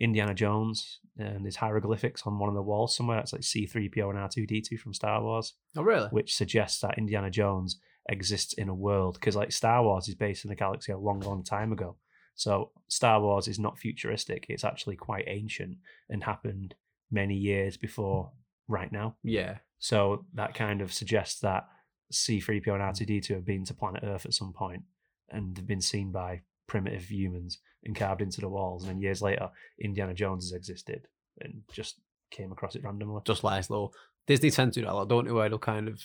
Indiana Jones, um, there's hieroglyphics on one of the walls somewhere. That's like C3PO and R2D2 from Star Wars Oh, really? which suggests that Indiana Jones exists in a world because like Star Wars is based in a galaxy a long, long time ago. So Star Wars is not futuristic; it's actually quite ancient and happened many years before right now. Yeah. So that kind of suggests that C3PO and R2D2 have been to planet Earth at some point and have been seen by primitive humans and carved into the walls. And then years later, Indiana Jones has existed and just came across it randomly. Just like though. Disney tend to do that, a lot, don't they? Where they'll kind of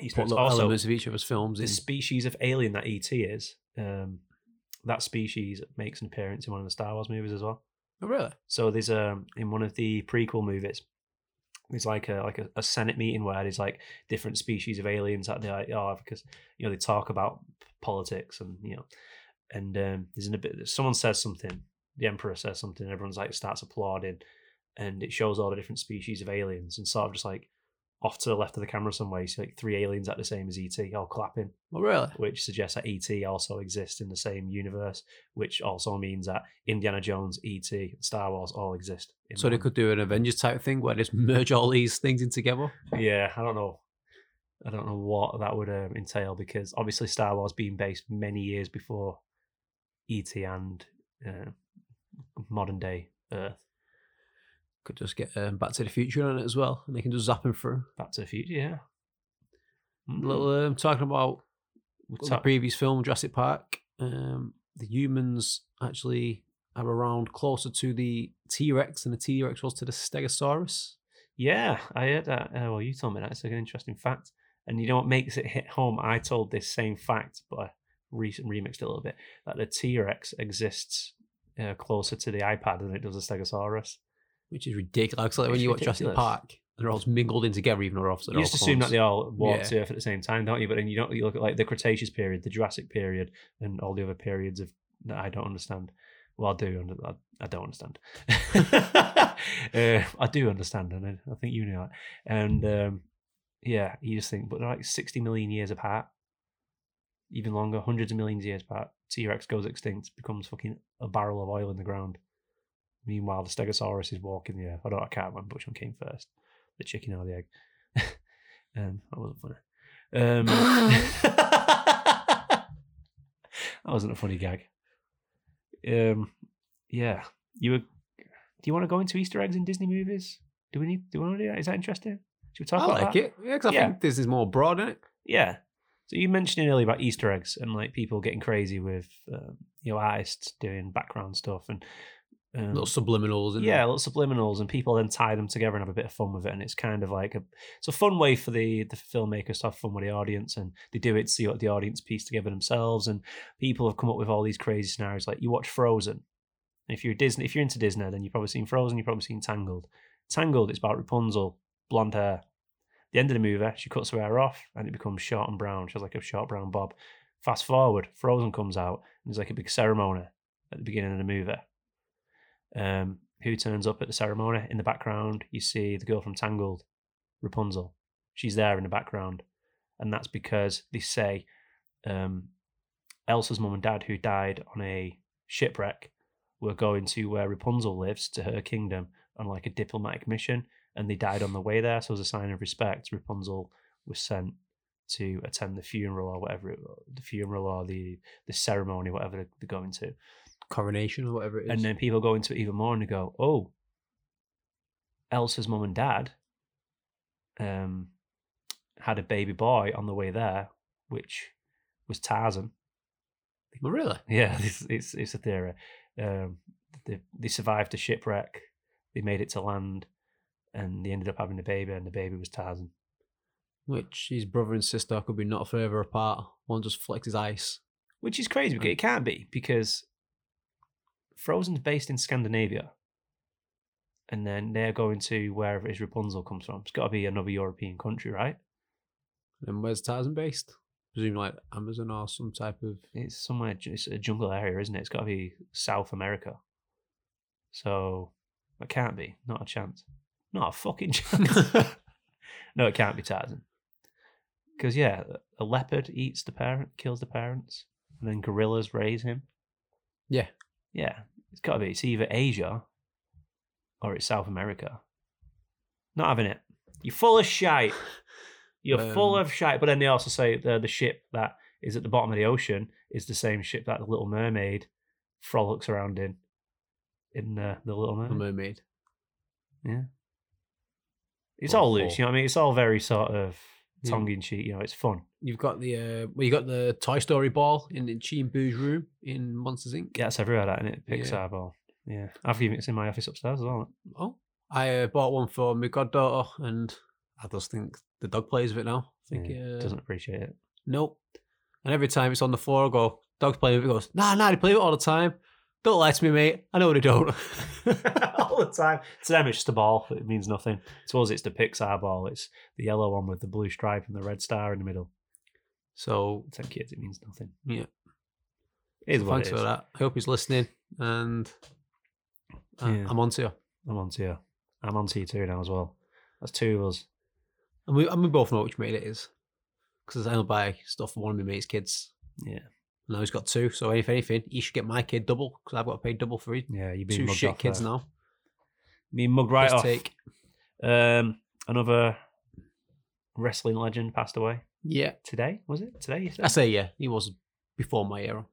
Easter put little Also, elements of each other's films in. the species of alien that ET is, um, that species makes an appearance in one of the Star Wars movies as well. Oh, really? So there's um in one of the prequel movies, there's like a like a, a Senate meeting where there's like different species of aliens that they like, oh because you know they talk about politics and you know and um, there's a bit someone says something, the Emperor says something, everyone's like starts applauding, and it shows all the different species of aliens and sort of just like off to the left of the camera somewhere, you see like three aliens at the same as ET all clapping Oh, really? which suggests that ET also exists in the same universe, which also means that Indiana Jones, ET, and Star Wars all exist. In So they one. could do an Avengers type thing where they just merge all these things in together. Yeah, I don't know. I don't know what that would um, entail because obviously Star Wars being based many years before ET and uh, modern day Earth. Could just get um, Back to the Future on it as well, and they can just zap him through. Back to the Future, yeah. Mm. Little um, talking about We'll the previous film Jurassic Park. Um, the humans actually are around closer to the T Rex than the T Rex was to the Stegosaurus. Yeah, I heard that. Uh, well, you told me that. It's like an interesting fact. And you know what makes it hit home? I told this same fact, but I re- remixed it a little bit. That the T Rex exists uh, closer to the iPad than it does the Stegosaurus. Which is ridiculous. Like when It's you watch Jurassic. Park, they're all mingled in together, even though they're off. You just assume that they all walked Yeah. to Earth at the same time, don't you? But then you don't. You look at like the Cretaceous period, the Jurassic period, and all the other periods of that I don't understand. Well, I do. I, I don't understand. uh, I do understand, and I, I think you know that. And um, yeah, you just think, but they're like sixty million years apart, even longer, hundreds of millions of years apart. T Rex goes extinct, becomes fucking a barrel of oil in the ground. Meanwhile, the Stegosaurus is walking the earth. I don't. I can't remember which one came first, the chicken or the egg. um, that wasn't funny. Um, that wasn't a funny gag. Um, yeah, you were. Do you want to go into Easter eggs in Disney movies? Do we need? Do we want to do that? Is that interesting? Should we talk I about like that? it. Yeah, because I Yeah. think this is more broad, isn't it? Yeah. So you mentioned earlier about Easter eggs and like people getting crazy with um, you know artists doing background stuff and um, Little subliminals. And yeah, little subliminals, and people then tie them together and have a bit of fun with it. And it's kind of like a it's a fun way for the the filmmakers to have fun with the audience, and they do it to see what the audience piece together themselves. And people have come up with all these crazy scenarios. Like you watch Frozen, and if you're Disney, if you're into Disney, then you've probably seen Frozen. You've probably seen Tangled. Tangled, it's about Rapunzel, blonde hair. The end of the movie, she cuts her hair off, and it becomes short and brown. She has like a short brown bob. Fast forward, Frozen comes out, and there's like a big ceremony at the beginning of the movie um, who turns up at the ceremony. In the background, you see the girl from Tangled, Rapunzel. She's there in the background. And that's because they say um, Elsa's mum and dad, who died on a shipwreck, were going to where Rapunzel lives, to her kingdom, on like a diplomatic mission. And they died on the way there. So, as a sign of respect, Rapunzel was sent to attend the funeral or whatever it, the funeral or the the ceremony, whatever they're- they're going to. Coronation or whatever it is. And then people go into it even more and they go, oh, Elsa's mum and dad um, had a baby boy on the way there, which was Tarzan. Oh, really? Yeah, it's it's, it's a theory. Um, they they survived a shipwreck. They made it to land, and they ended up having a baby, and the baby was Tarzan. Which his brother and sister could be not further apart. One just flexes ice. Which is crazy because it can't be because Frozen's based in Scandinavia, and then they're going to wherever his Rapunzel comes from. It's got to be another European country, right? And where's Tarzan based? Presume like Amazon or some type of. It's somewhere, it's a jungle area, isn't it? It's got to be South America. So it can't be. Not a chance. Not a fucking chance. no, it can't be Tarzan. Because yeah, a leopard eats the parent, kills the parents, and then gorillas raise him. Yeah. Yeah, it's got to be. It's either Asia or it's South America. Not having it. You're full of shite. You're full Um, of shite. But then they also say the the ship that is at the bottom of the ocean is the same ship that the Little Mermaid frolics around in. In uh, the Little The Mermaid. mermaid. Yeah. It's all loose, you know what I mean? It's all very sort of. Tongue in cheek, you know, it's fun. You've got the uh, well, you got the Toy Story ball in, in Chi and Boo's room in Monsters Inc. Yeah, it's everywhere, that, isn't it? Yeah. Pixar ball. Yeah. I've even it's in my office upstairs as well. Oh, I uh, bought one for my goddaughter, and I just think the dog plays with it now. I think Yeah, uh, Doesn't appreciate it. Nope. And every time it's on the floor, I go, dog's playing with it. He goes, nah, nah, they play with it all the time. Don't lie to me, mate. I know they don't. all the time. To them, it's just a ball. It means nothing. To us, it's the Pixar ball. It's the yellow one with the blue stripe and the red star in the middle. so, To kids, it means nothing. yeah. It is what Thanks it for that. I hope he's listening. And uh, Yeah. I'm on to you. I'm on to you. I'm on to you too now as well. That's two of us. And we, and we both know which mate it is. Because I only buy stuff for one of my mate's kids. Yeah. Now he's got two. So if anything, he should get my kid double. Because I've got to pay double for his Yeah, you've been two shit kids there. now. Me mug right First off. take. Um, another wrestling legend passed away Yeah. today. Was it today? You said? I say yeah. He was before my era.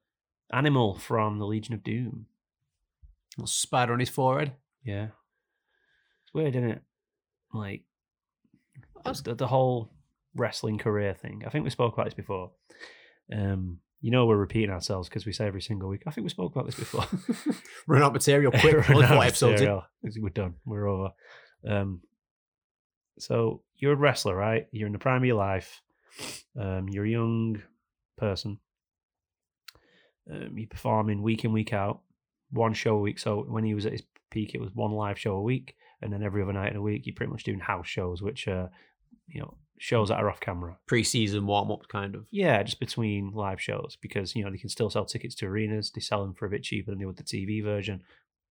Animal from the Legion of Doom. A spider on his forehead. Yeah. It's weird, isn't it? Like the, the whole wrestling career thing. I think we spoke about this before. Um, you know, we're repeating ourselves because we say every single week. I think we spoke about this before. Run out material quick. Run out episodes material. We're done. We're over. Um, so you're a wrestler, right? You're in the prime of your life. Um, you're a young person. Um, you're performing week in, week out, one show a week. So when he was at his peak, it was one live show a week, and then every other night in a week, you're pretty much doing house shows, which are, you know, shows that are off camera. Pre-season warm-up kind of. Yeah, just between live shows because you know they can still sell tickets to arenas. They sell them for a bit cheaper than they would the TV version.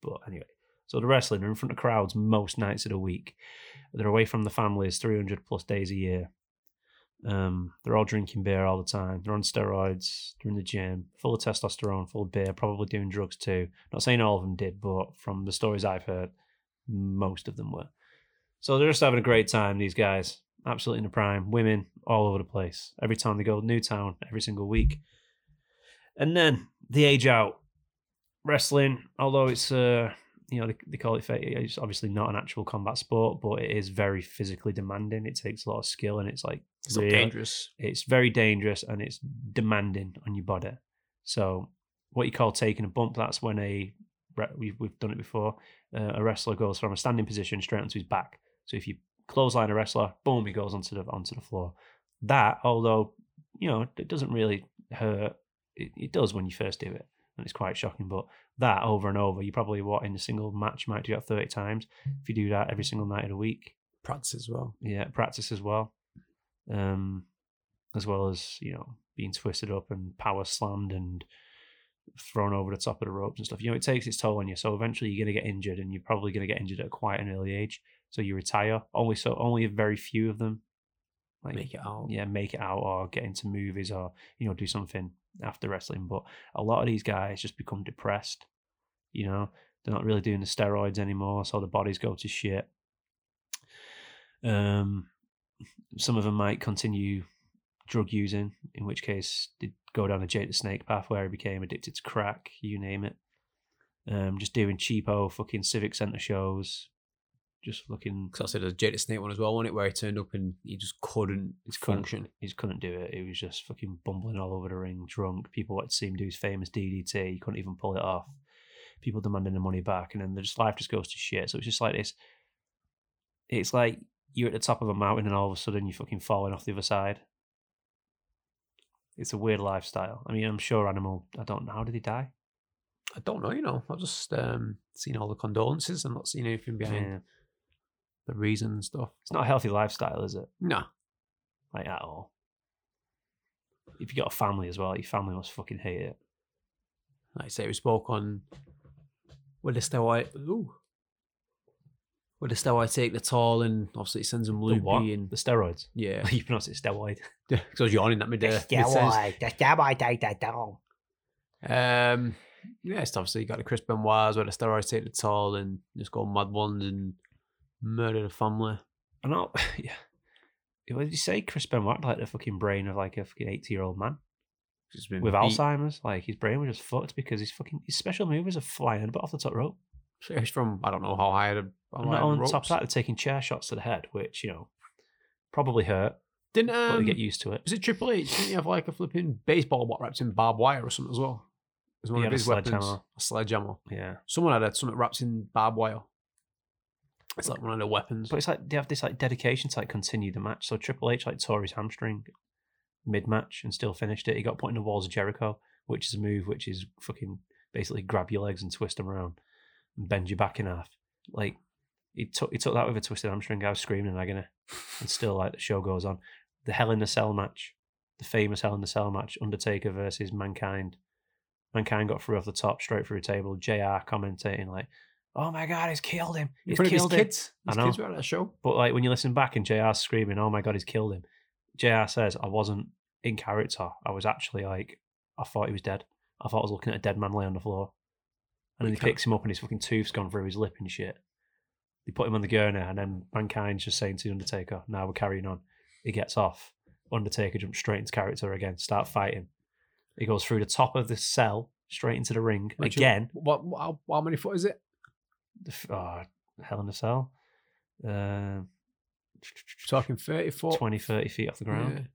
But anyway, so the wrestling are in front of crowds most nights of the week. They're away from the families 300 plus days a year. Um, they're all drinking beer all the time. They're on steroids. They're in the gym, full of testosterone, full of beer, probably doing drugs too. Not saying all of them did, but from the stories I've heard, most of them were. So they're just having a great time, these guys. Absolutely in the prime. Women all over the place. Every time they go to Newtown, every single week. And then the age out. Wrestling, although it's uh you know, they, they call it it's obviously not an actual combat sport, but it is very physically demanding. It takes a lot of skill and it's like It's real- dangerous. it's very dangerous and it's demanding on your body. So, what you call taking a bump, that's when a we've, we've done it before. Uh, a wrestler goes from a standing position straight onto his back. So if you clothesline a wrestler, boom, he goes onto the onto the floor. That, although you know, it doesn't really hurt. It, it does when you first do it, and it's quite shocking. But that over and over, you probably what in a single match might do that thirty times. If you do that every single night of the week, Practice as well. yeah, practice as well. Um, as well as, you know, being twisted up and power slammed and thrown over the top of the ropes and stuff. You know, it takes its toll on you. So eventually you're gonna get injured and you're probably gonna get injured at quite an early age. So you retire. Only so only a very few of them like Make it out. yeah, make it out or get into movies or, you know, do something after wrestling. But a lot of these guys just become depressed. You know, they're not really doing the steroids anymore, so the bodies go to shit. Um, some of them might continue drug using, in which case they go down a Jake the Snake path where he became addicted to crack, you name it. Um, just doing cheapo fucking civic centre shows, just looking Because I said there's Jada Snake one as well, wasn't it? Where he turned up and he just couldn't couldn't- function. he just couldn't do it. He was just fucking bumbling all over the ring, drunk. People wanted to see him do his famous DDT. He couldn't even pull it off. People demanding the money back, and then the just life just goes to shit. So it's just like this. It's like you're at the top of a mountain, and all of a sudden you're fucking falling off the other side. It's a weird lifestyle. I mean, I'm sure Animal. I don't know. How did he die? I don't know, you know. I've just um, seen all the condolences and not seen anything behind Yeah. The reason and stuff. It's not a healthy lifestyle, is it? No. Like at all. If you got a family as well, your family must fucking hate it. Like I say, we spoke on will the steroid ooh. Will the steroid take the toll and obviously it sends them The loopy what? and The steroids. yeah. you pronounce it steroid. Because I was yawning at me there. The steroid, the steroid take that down. Um, yeah, it's obviously got the Chris Benoit's where the steroids take the toll and just go mad ones and murder the family. I know. Yeah, What did you say? Chris Benoit like the fucking brain of like a fucking eighty year old man with beat. Alzheimer's. Like his brain was just fucked because his fucking his special move are flying but off the top rope. So He's from I don't know how high. The, how And high not the on ropes. top of that, they're taking chair shots to the head, which you know probably hurt, Didn't but um, they get used to it. was it Triple H? Didn't he have like a flipping baseball bat wrapped in barbed wire or something as well? It was one He of had a his weapons. sledgehammer. A sledgehammer. Yeah, Someone had a, something wrapped in barbed wire. It's like one of their weapons. but it's like they have this like dedication to like continue the match. So Triple H like tore his hamstring mid match and still finished it. He got put in the walls of Jericho, which is a move which is fucking basically grab your legs and twist them around and bend your back in half. Like he took he took that with a twisted hamstring. I was screaming in agony, and still like the show goes on. The Hell in a Cell match, the famous Hell in a Cell match, Undertaker versus Mankind. Mankind got through off the top, straight through a table. JR commentating like, "Oh my god, he's killed him! in He's of his killed him!" kids. I know. kids were at that show. But like when you listen back and JR's screaming, "Oh my god, he's killed him!" JR says, "I wasn't in character. I was actually like, I thought he was dead. I thought I was looking at a dead man lay on the floor." And then he picks him up and his fucking tooth's gone through his lip and shit. They put him on the gurney, and then Mankind's just saying to the Undertaker, "Now we're carrying on." He gets off. Undertaker jumps straight into character again, start fighting. He goes through the top of the cell straight into the ring again. What, what how many foot is it? The Oh, hell in a cell. Um, Talking 30 foot. 20, 30 feet off the ground.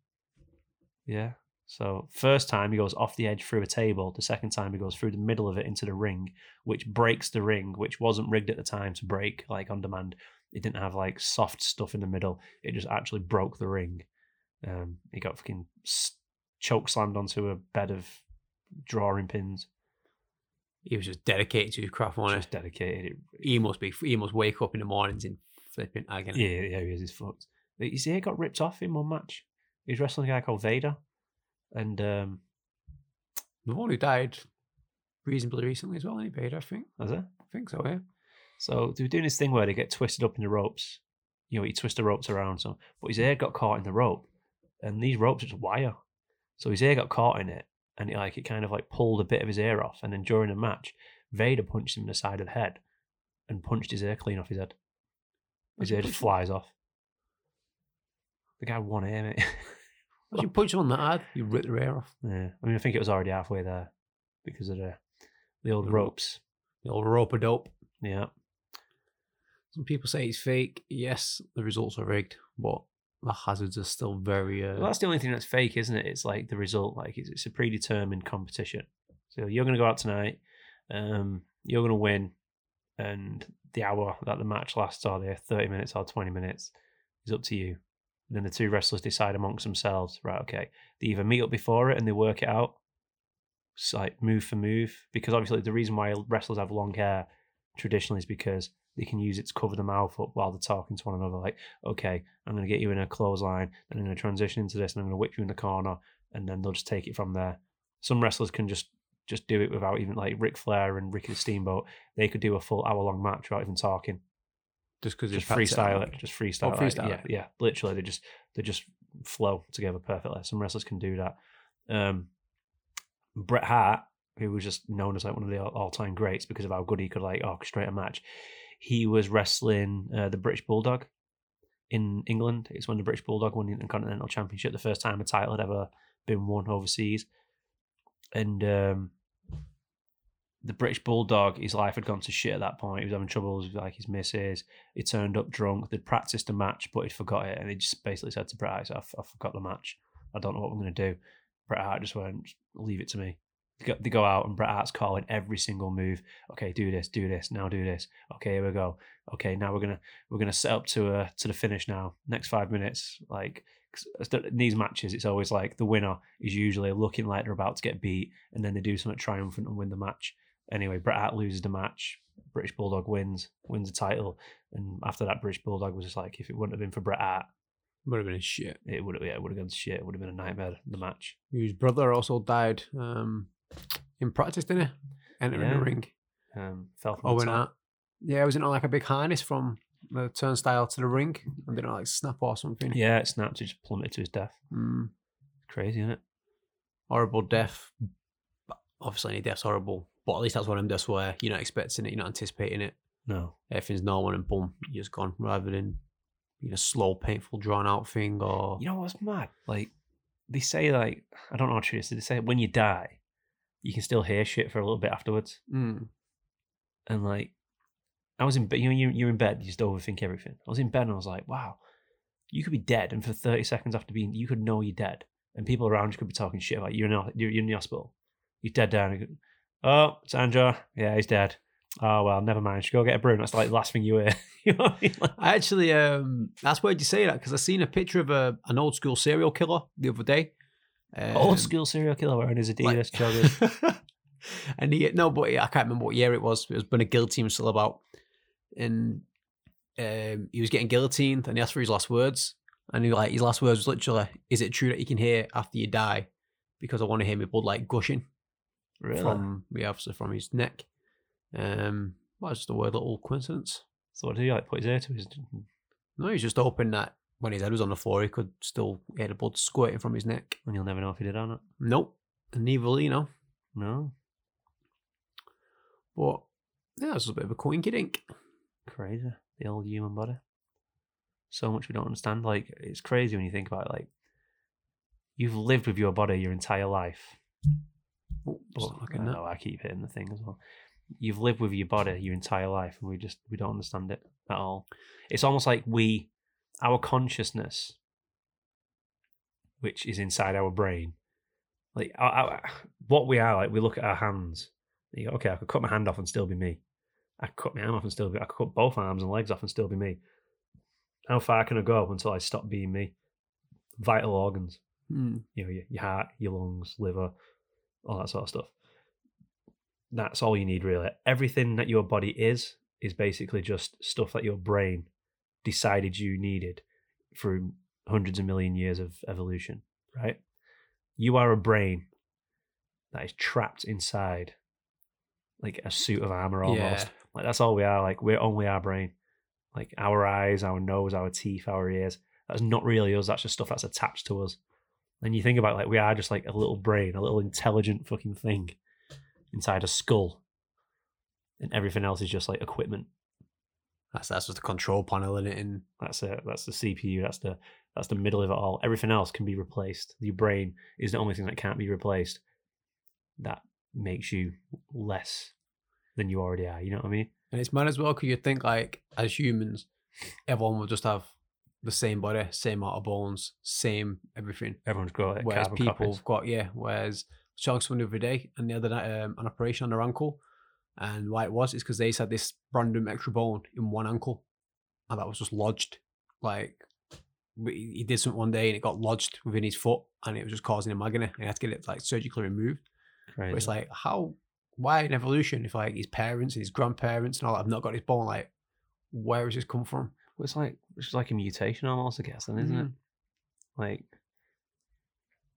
Yeah. Yeah. So first time he goes off the edge through a table. The second time he goes through the middle of it into the ring, which breaks the ring, which wasn't rigged at the time to break like on demand. It didn't have like soft stuff in the middle. It just actually broke the ring. Um, he got fucking choke slammed onto a bed of drawing pins. He was just dedicated to his craft, wasn't Just dedicated. he? He must be. He must wake up in the mornings in flipping agony. yeah, yeah, he is. He's fucked. His ear got ripped off in one match. He was wrestling a guy called Vader, and um, The one who died reasonably recently as well, he, Vader? I think. was it? I think so. Yeah. So they were doing this thing where they get twisted up in the ropes. You know, he twist the ropes around. So, but his ear got caught in the rope, and these ropes are just wire. So his ear got caught in it, and it like it kind of like pulled a bit of his ear off. And then during the match, Vader punched him in the side of the head, and punched his ear clean off his head. His ear just flies off. The guy had one ear, mate. If you punch him on that hard, you rip their ear off. yeah, I mean, I think it was already halfway there because of the the old ropes. The old rope a dope. Yeah, Some people say it's fake. Yes, the results are rigged, but the hazards are still very. Uh, Well, that's the only thing that's fake, isn't it? It's like the result, like it's, it's a predetermined competition. So you're going to go out tonight, um, you're going to win, and the hour that the match lasts, or the 30 minutes or 20 minutes, is up to you. then the two wrestlers decide amongst themselves, right? Okay, they either meet up before it and they work it out, it's like move for move, because obviously the reason why wrestlers have long hair traditionally is because they can use it to cover the mouth up while they're talking to one another. Like, okay, I'm going to get you in a clothesline, then I'm going to transition into this, and I'm going to whip you in the corner, and then they'll just take it from there. Some wrestlers can just just do it without even like Ric Flair and Ricky the Steamboat. They could do a full hour long match without even talking. just because Just freestyle it. Just freestyle. Oh, it, like, freestyle yeah, yeah. Literally, they just they just flow together perfectly. Some wrestlers can do that. Um, Bret Hart, who was just known as like one of the all time greats because of how good he could like orchestrate a match, he was wrestling uh, the British Bulldog in England. It's when the British Bulldog won the Intercontinental Championship, the first time a title had ever been won overseas. And um, the British Bulldog, his life had gone to shit at that point. He was having troubles with like his missus. He turned up drunk. They'd practiced a match, but he'd forgot it. And he just basically said to Bret Hart, I, I forgot the match. I don't know what I'm going to do. Bret Hart just went, leave it to me. They go, out and Bret Hart's calling every single move. Okay, do this, do this, now do this. Okay, here we go. Okay, now we're gonna we're gonna set up to uh to the finish now. Next five minutes, like 'cause in these matches, it's always like the winner is usually looking like they're about to get beat, and then they do something triumphant and win the match. Anyway, Bret Hart loses the match. British Bulldog wins, wins the title, and after that, British Bulldog was just like, if it wouldn't have been for Bret Hart, Would have been shit. it would have yeah, it would have gone shit. It would have been a nightmare. The match. His brother also died um, in practice, didn't he? Entering Yeah. the ring. Um, fell from Owen. Hart. Yeah, it was in like a big harness from the turnstile to the ring, and didn't it, like snap or something. Yeah, it snapped. It just plummeted to his death. Mm, Crazy, isn't it? horrible death. Obviously, any death's horrible, but at least that's one of them deaths where you're not expecting it, you're not anticipating it. No. Everything's normal and boom, you're just gone. Rather than being a slow, painful, drawn out thing, or You know what's mad? Like they say, like I don't know how true this is. They say when you die, you can still hear shit for a little bit afterwards. Mm. And like, I was in bed. You know, you- you're in bed. You just overthink everything. I was in bed and I was like, wow, you could be dead, and for 30 seconds after being, you could know you're dead, and people around you could be talking shit about you. You're in, the- you're, in the hospital. You're dead down. You oh, Sandra. Yeah, he's dead. Oh well, never mind. Should go get a broom. That's like the last thing you hear. you know I mean? Like, I actually, um, that's why did you say that because I seen a picture of a, an old school serial killer the other day. Um, old school serial killer wearing his Adidas joggers. and he no, but I can't remember what year it was. It was when a guillotine was still about, and um, he was getting guillotined, and he asked for his last words, and he like his last words was literally, "Is it true that you can hear after you die?" Because I want to hear my blood like gushing Really? from yeah, obviously from his neck. Um, well, it's just a weird little coincidence. so what do you like? Put his ear to his. No, he's just hoping that when his head was on the floor, he could still hear the blood squirting from his neck. And you'll never know if he did or not. Nope, and neither will you know. No. But yeah, it's a bit of a coinky dink. Crazy. The old human body. So much we don't understand. Like, it's crazy when you think about it. Like, you've lived with your body your entire life. Oh, But, know, I keep hitting the thing as well. You've lived with your body your entire life, and we just we don't understand it at all. It's almost like we, our consciousness, which is inside our brain, like our, our, what we are. Like we look at our hands. and You go, okay, I could cut my hand off and still be me. I could cut my arm off and still be. I could cut both arms and legs off and still be me. How far can I go until I stop being me? Vital organs Hmm. you know, your, your heart, your lungs, liver, all that sort of stuff. That's all you need, really. Everything that your body is is basically just stuff that your brain decided you needed through hundreds of million years of evolution, right? You are a brain that is trapped inside like a suit of armor almost. Yeah. Like that's all we are. Like we're only our brain. Like our eyes, our nose, our teeth, our ears. That's not really us. That's just stuff that's attached to us. And you think about it, like we are just like a little brain, a little intelligent fucking thing inside a skull. And everything else is just like equipment. That's that's just the control panel in it. And That's it. That's the CPU. That's the that's the middle of it all. Everything else can be replaced. Your brain is the only thing that can't be replaced. That makes you less than you already are. You know what I mean? and it's mad as well because you think like as humans, everyone will just have the same body, same amount of bones, same everything. Everyone's got like, whereas people copies. have got yeah. Whereas I was talking to someone the other day, and the other night, um, an operation on their ankle, and why it was is because they had this random extra bone in one ankle, and that was just lodged. Like he did something one day, and it got lodged within his foot, and it was just causing him agony. And he had to get it like surgically removed. Crazy. But it's like how why in evolution if like his parents and his grandparents and all that have not got his bone like where has this come from? Well, it's like it's like a mutation almost, I guess, then, isn't it? Mhm. Like,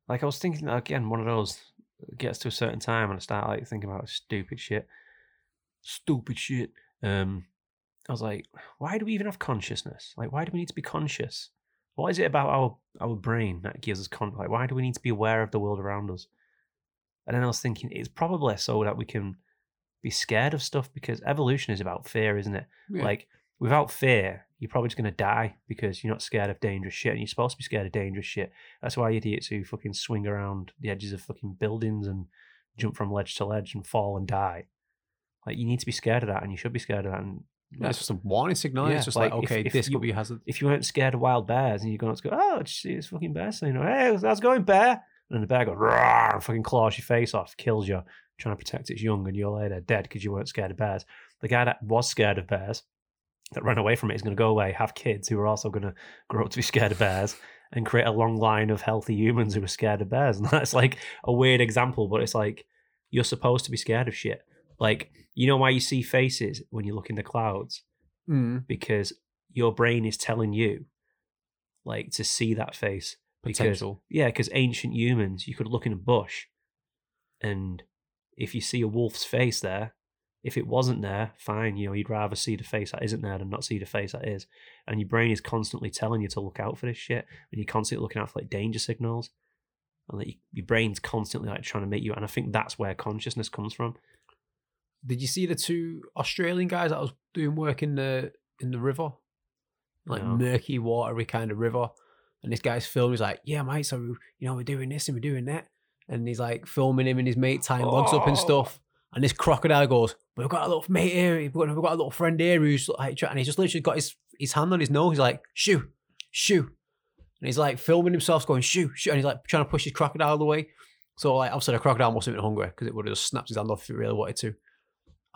like I was thinking again, one of those gets to a certain time and I start like thinking about stupid shit, stupid shit. Um, I was like, why do we even have consciousness? Like, why do we need to be conscious? What is it about our our brain that gives us con? Like, why do we need to be aware of the world around us? And then I was thinking, it's probably so that we can be scared of stuff because evolution is about fear, isn't it? Yeah. Like without fear, you're probably just gonna die because you're not scared of dangerous shit, and you're supposed to be scared of dangerous shit. That's why idiots who fucking swing around the edges of fucking buildings and jump from ledge to ledge and fall and die. Like you need to be scared of that, and you should be scared of that. And Yeah, it's just a warning signal. Yeah, it's just like, like, okay, if this you- could be hazard. if you weren't scared of wild bears and you're going to go, oh, did you see this fucking bear saying, hey, how's it going, bear? And then the bear goes, Rawr, and fucking claws your face off, kills you, trying to protect its young, and you're later dead because you weren't scared of bears. The guy that was scared of bears, that ran away from it, is going to go away, have kids who are also going to grow up to be scared of bears, and create a long line of healthy humans who are scared of bears. And that's like a weird example, but it's like you're supposed to be scared of shit. Like, you know why you see faces when you look in the clouds? Mm, because your brain is telling you like to see that face because potential. yeah because ancient humans you could look in a bush and if you see a wolf's face there if it wasn't there fine you know you'd rather see the face that isn't there than not see the face that is and your brain is constantly telling you to look out for this shit and you're constantly looking out for like danger signals and like your brain's constantly like trying to make you and i think that's where consciousness comes from Did you see the two Australian guys that was doing work in the in the river? like No. murky, watery kind of river. And this guy's filming. He's like, "Yeah, mate. So you know, we're doing this and we're doing that." And he's like filming him and his mate tying logs up and Oh. stuff. And this crocodile goes, "We've got a little mate here. We've got, we've got a little friend here who's like," try-" and he's just literally got his his hand on his nose. He's like, "Shoo, shoo," and he's like filming himself going, "Shoo, shoo," and he's like trying to push his crocodile away. So like, obviously, the crocodile must have been hungry because it would have just snapped his hand off if it really wanted to.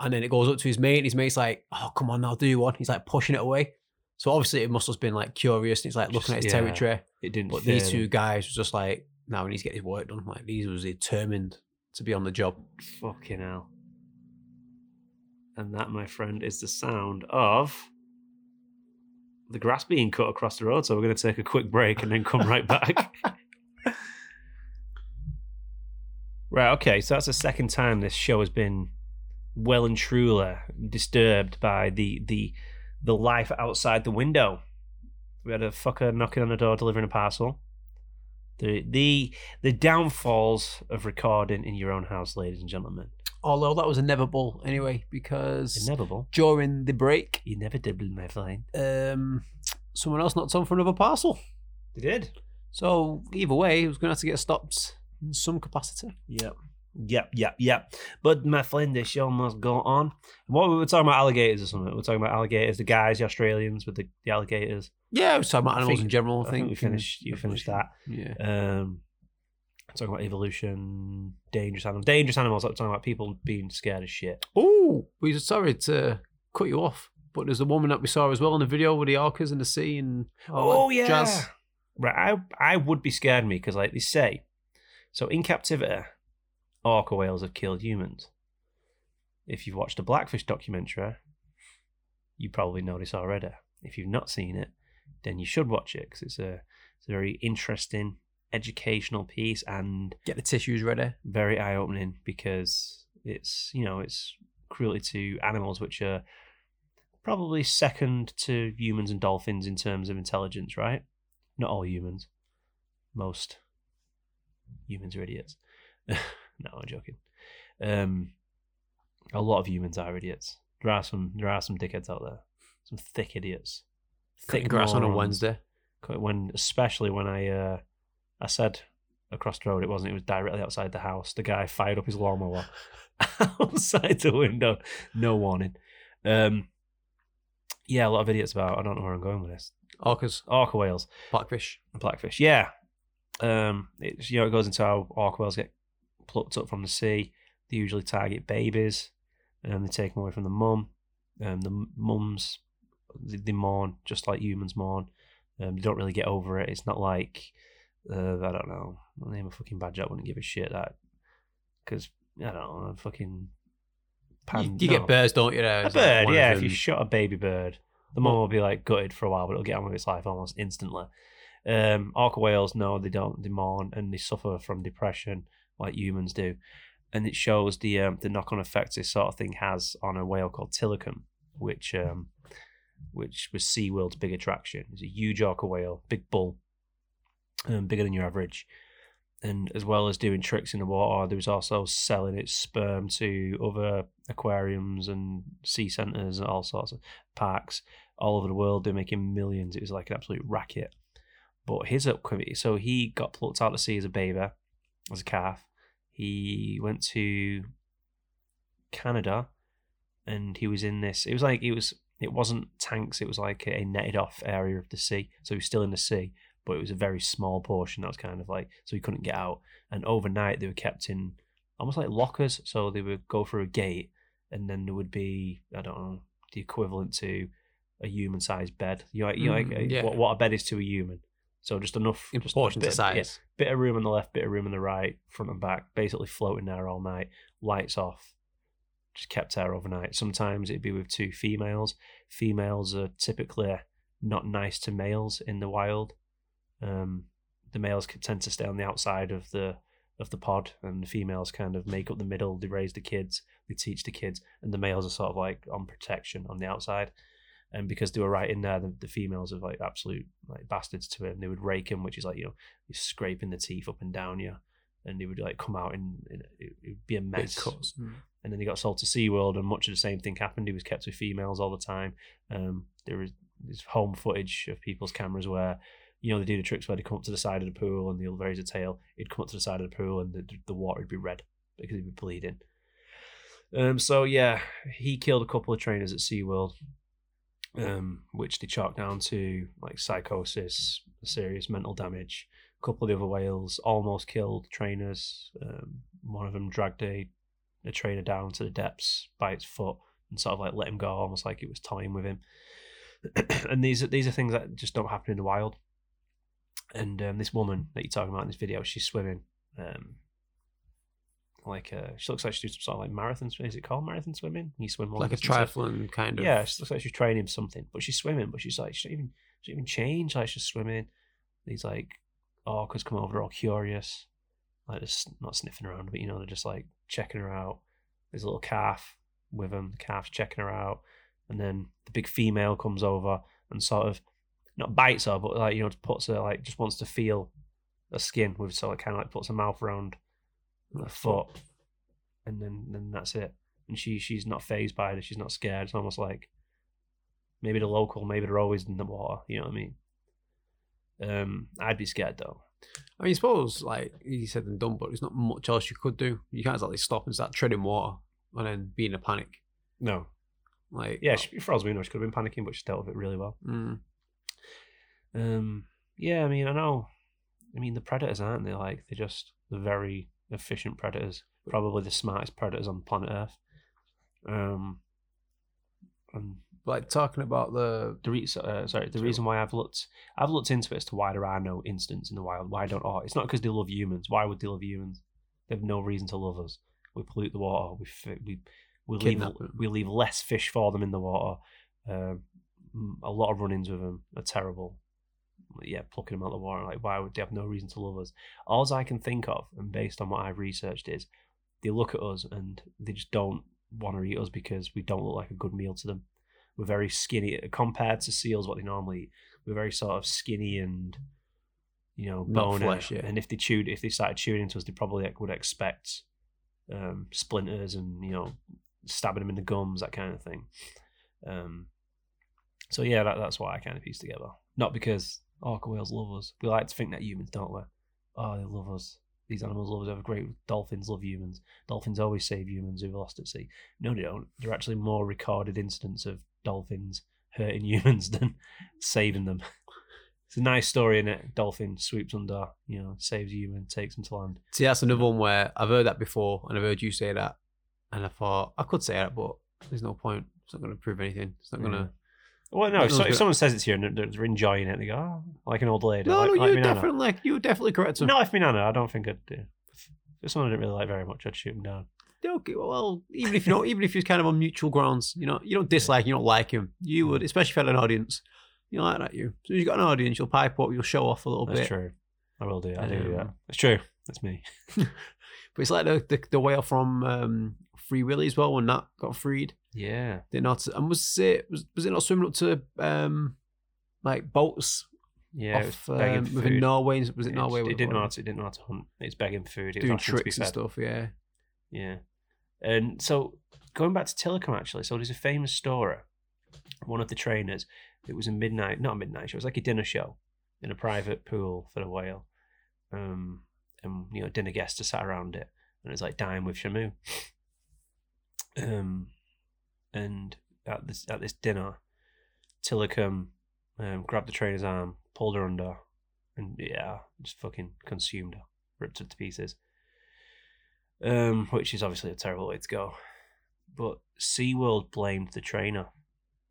And then it goes up to his mate, and his mate's like, "Oh, come on, I'll do one." He's like pushing it away. So obviously, it must have been like curious, and he's like looking at his yeah. territory. It didn't. But these two guys was just like, "Now we need to get his work done." Like these was determined to be on the job. Fucking hell. And that, my friend, is the sound of the grass being cut across the road. So we're going to take a quick break and then come right back. right, okay. So that's the second time this show has been well and truly disturbed by the the the life outside the window. We had a fucker knocking on the door delivering a parcel. The the the downfalls of recording in your own house, ladies and gentlemen. Although that was inevitable anyway, because Inevitable. during the break, you never Inevitable, my friend. um, someone else knocked on for another parcel. They did. So either way, he was going to have to get stopped in some capacity. Yep. Yep, yep, yep. But my friend, the show must go on. What we were talking about alligators or something. We We're talking about alligators, the guys, the Australians with the, the alligators. Yeah, was talking about animals think- in general. I, I think think we finished you finished that. Yeah. Um talking about evolution, dangerous animals. Dangerous animals, like talking about people being scared of shit. Oh, we just sorry to cut you off, but there's a woman that we saw as well in the video with the orcas in the sea and oh yeah, jazz. Right, I I would be scared me because like they say, so in captivity, orca whales have killed humans. If you've watched a Blackfish documentary, you probably know this already. If you've not seen it, then you should watch it because it's a it's a very interesting educational piece and Get the tissues ready. very eye opening because it's you know it's cruelty to animals which are probably second to humans and dolphins in terms of intelligence, right? Not all humans. Most humans are idiots. no, I'm joking. Um, a lot of humans are idiots. There are some there are some dickheads out there. Some thick idiots. Cutting grass on a morons. Wednesday. When especially when I uh, I said across the road it wasn't it was directly outside the house. The guy fired up his lawnmower outside the window. No warning. Um yeah, a lot of idiots about I don't know where I'm going with this. Orcas, Orca whales. blackfish. Blackfish. Yeah. Um, it's, you know, it goes into how orca whales get plucked up from the sea. They usually target babies, and they take them away from the mum. Um, the mums, they, they mourn just like humans mourn. Um, they don't really get over it. It's not like uh, I don't know. I'll name a fucking bad job. Wouldn't give a shit that because I don't know. Fucking You, pan, you no. get birds, don't you? There? A It's like bird, yeah. If you shot a baby bird, the mum will be like gutted for a while, but it'll get on with its life almost instantly. Um, orca whales, no, they don't. They mourn and they suffer from depression like humans do, and it shows the um, the knock on effects this sort of thing has on a whale called Tilikum, which um, which was SeaWorld's big attraction. It's a huge orca whale, big bull, um, bigger than your average. And as well as doing tricks in the water, there was also selling its sperm to other aquariums and sea centres and all sorts of parks all over the world. They're making millions. It was like an absolute racket. But his upcoming, so he got plucked out to sea as a baby, as a calf. He went to Canada, and he was in this. It was like it was. It wasn't tanks. It was like a netted off area of the sea. So he was still in the sea, but it was a very small portion. That was kind of like so he couldn't get out. And overnight they were kept in almost like lockers. So they would go through a gate, and then there would be I don't know the equivalent to a human sized bed. You know, you know, like Mm, yeah. what, what a bed is to a human. So just enough in just a proportion to bit- size. yeah, bit of room on the left, bit of room on the right, front and back, basically floating there all night, lights off, just kept there overnight. Sometimes it'd be with two females. Females are typically not nice to males in the wild. Um, the males tend to stay on the outside of the of the pod, and the females kind of make up the middle. They raise the kids, they teach the kids, and the males are sort of like on protection on the outside. And because they were right in there, the, the females are like absolute like bastards to him. They would rake him, which is like you know, you're scraping the teeth up and down you, and they would like come out and, and it would be a mess. Mm. and then he got sold to SeaWorld and much of the same thing happened. He was kept with females all the time. Um, there was there's home footage of people's cameras where you know they do the tricks where they come up to the side of the pool and they'll raise a tail. He'd come up to the side of the pool and the, the water would be red because he'd be bleeding. Um, so yeah, he killed a couple of trainers at SeaWorld, um, which they chalk down to like psychosis, serious mental damage. A couple of the other whales almost killed trainers. Um, one of them dragged a, a trainer down to the depths by its foot and sort of like let him go, almost like it was toying with him. and these are these are things that just don't happen in the wild. And um, this woman that you're talking about in this video, she's swimming. Um, like uh, she looks like she does some sort of like marathon. sw- Is it called marathon swimming? You swim like a triathlon kind of. Yeah, she looks like she's training something, but she's swimming. But she's like, she don't even, she don't even change. Like she's swimming. These like orcas come over, all curious, like just not sniffing around, but you know they're just like checking her out. There's a little calf with them. The calf's checking her out, and then the big female comes over and sort of not bites her, but like you know puts her like just wants to feel her skin with so it kind of like puts her mouth around her foot, and then then that's it. And she she's not phased by it. She's not scared. It's almost like maybe the local, maybe they're always in the water. You know what I mean? Um, I'd be scared though. I mean, suppose like he said and done, but there's not much else you could do. You can't exactly stop and start treading water and then be in a panic. No. Like Yeah, she, for all we know, she could have been panicking, but she dealt with it really well. mm, Um, yeah, I mean, I know. I mean, the predators aren't they? Like they're just the very efficient predators, probably the smartest predators on planet Earth. Um, and like talking about the the re- uh, sorry, the reason why I've looked, I've looked into it as to why there are no incidents in the wild. Why don't oh, it's not because they love humans. Why would they love humans? They have no reason to love us. We pollute the water. We fi- we we leave we leave less fish for them in the water. Um, a lot of run-ins with them are terrible. Yeah, plucking them out of the water. Like, why would they have no reason to love us? All I can think of, and based on what I've researched, is they look at us and they just don't want to eat us because we don't look like a good meal to them. We're very skinny compared to seals. What they normally eat, we're very sort of skinny and you know bone. flesh, yeah. And if they chewed, if they started chewing into us, they probably like, would expect um, splinters and you know stabbing them in the gums, that kind of thing. Um, so yeah, that, that's what I kind of pieced together. Not because Oh, orca whales love us. We like to think that humans don't we? Oh, they love us. These animals love us. Have great dolphins love humans. Dolphins always save humans who've lost at sea. No, they don't. There are actually more recorded incidents of dolphins hurting humans than saving them. It's a nice story, is it? Dolphin swoops under, you know, saves a human, takes them to land. see that's another one where I've heard that before and I've heard you say that, and I thought I could say that, but there's no point. It's not going to prove anything. It's not going to. Well, no, if, so, if someone says it's you and they're, they're enjoying it, they go, oh, like an old lady. No, like, no, like you're Nana. definitely you're definitely correct. So, Not if me Nana, I don't think I'd do. If someone I didn't really like very much, I'd shoot him down. okay, well, even if you don't, even if you're kind of on mutual grounds, you know, you don't dislike, you don't like him, you would, especially if you had an audience, you know, like that. You, so you've got an audience, you'll pipe up, you'll show off a little That's bit. That's true. I will do. I do do that. Um, It's true. That's me. But it's like the the, the whale from um, Free Willy as well when that got freed. Yeah. They not and was it was, was it not swimming up to um like boats Yeah. off begging um, within. Norway? Was it Norway? It didn't know how to. It didn't know how to hunt. It's begging food. It doing tricks and stuff. Yeah, Yeah. And so going back to Tilikum actually, so there's a famous story. One of the trainers, it was a midnight, not a midnight show, it was like a dinner show in a private pool for the whale. Um and you know, dinner guests are sat around it and it was like dine with Shamu. Um and at this at this dinner, Tilikum um, grabbed the trainer's arm, pulled her under, and yeah, just fucking consumed her, ripped her to pieces um, which is obviously a terrible way to go. But SeaWorld blamed the trainer.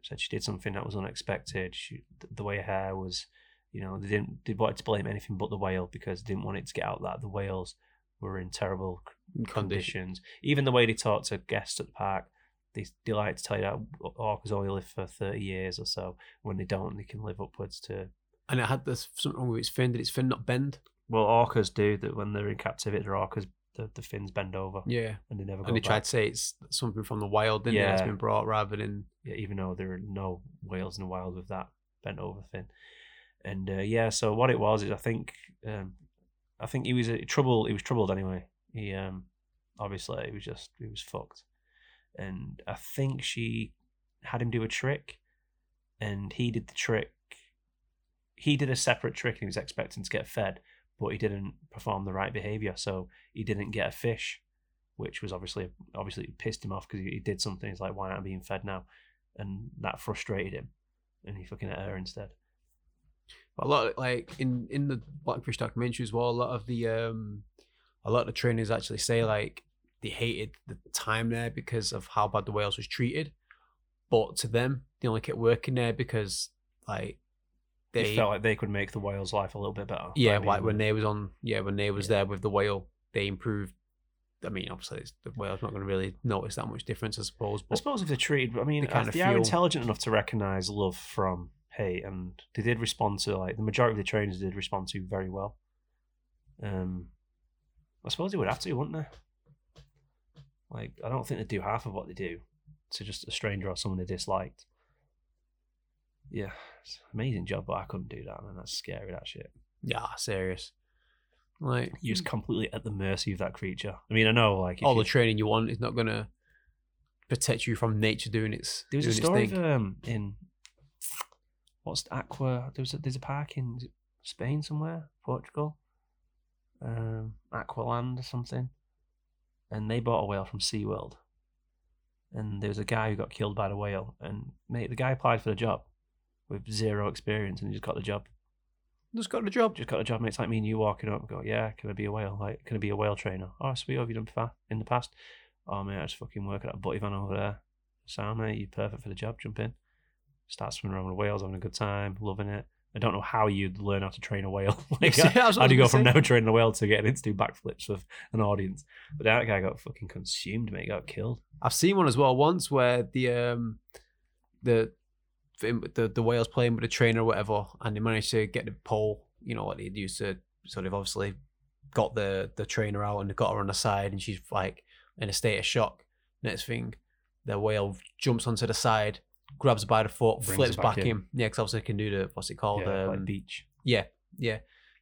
Said she did something that was unexpected. She, the way her hair was, you know, they didn't they wanted to blame anything but the whale because they didn't want it to get out that the whales were in terrible c- conditions. Even the way they talk to guests at the park, they, they like to tell you that orcas only live for 30 years or so. When they don't, they can live upwards to. And it had this something wrong with its fin. Did its fin not bend? Well, orcas do that when they're in captivity, their orcas, the, the fins bend over Yeah. and they never go And they back. tried to say it's something from the wild, didn't they? That's Yeah. been brought rather than yeah, even though there are no whales in the wild with that bent over fin. And uh, yeah, so what it was is I think um, I think he was uh, trouble. He was troubled anyway. He um, obviously he was just he was fucked, and I think she had him do a trick, and he did the trick. He did a separate trick, and he was expecting to get fed, but he didn't perform the right behavior, so he didn't get a fish, which was obviously obviously pissed him off because he, he did something. He's like, "Why not being fed now?" And that frustrated him, and he fucking at her instead. A lot of, like in in the Blackfish documentary as well. A lot of the um, a lot of the trainers actually say like they hated the time there because of how bad the whales was treated, but to them they only kept working there because like They they felt like they could make the whale's life a little bit better. yeah like when they was on yeah when they was Yeah. there with the whale they improved. I mean, obviously the whale's not going to really notice that much difference, I suppose. But I suppose if they're treated, I mean, They kind if of they are feel- intelligent enough to recognize love from hate, and they did respond to like the majority of the trainers did respond to very well. Um, I suppose they would have to, wouldn't they? Like, I don't think they'd do half of what they do to just a stranger or someone they disliked. Yeah, amazing job, but I couldn't do that, man. That's scary. That shit. yeah, serious. Like You're just completely at the mercy of that creature. I mean, I know, like, all you- the training you want is not going to protect you from nature doing its There was doing a its story thing. of, um, in what's the Aqua? There was a, there's a park in Spain somewhere, Portugal, um, Aqualand or something, and they bought a whale from SeaWorld. And there was a guy who got killed by the whale, and mate, the guy applied for the job with zero experience, and he just got the job. Just got the job. Just got the job. Mate, it's like me and you walking up and go, "Yeah, can I be a whale? Like, can I be a whale trainer? Oh, sweet. Have you done fa- in the past? Oh, mate, I just fucking work at that butty van over there. Sound, mate, you're perfect for the job. Jump in. Start swimming around with whales, having a good time, loving it. I don't know how you'd learn how to train a whale. like, Yeah, was how do you go from now training a whale to getting into backflips with an audience? But that guy got fucking consumed, mate. Got killed. I've seen one as well once where the um the the the whales playing with the trainer or whatever, and they managed to get the pole. You know what they used to. So they've obviously got the the trainer out and they got her on the side, and she's like in a state of shock. Next thing, the whale jumps onto the side, grabs by the foot, Brings flips back, back in. in. Yeah, because obviously it can do the what's it called? yeah, um, like beach. yeah, yeah,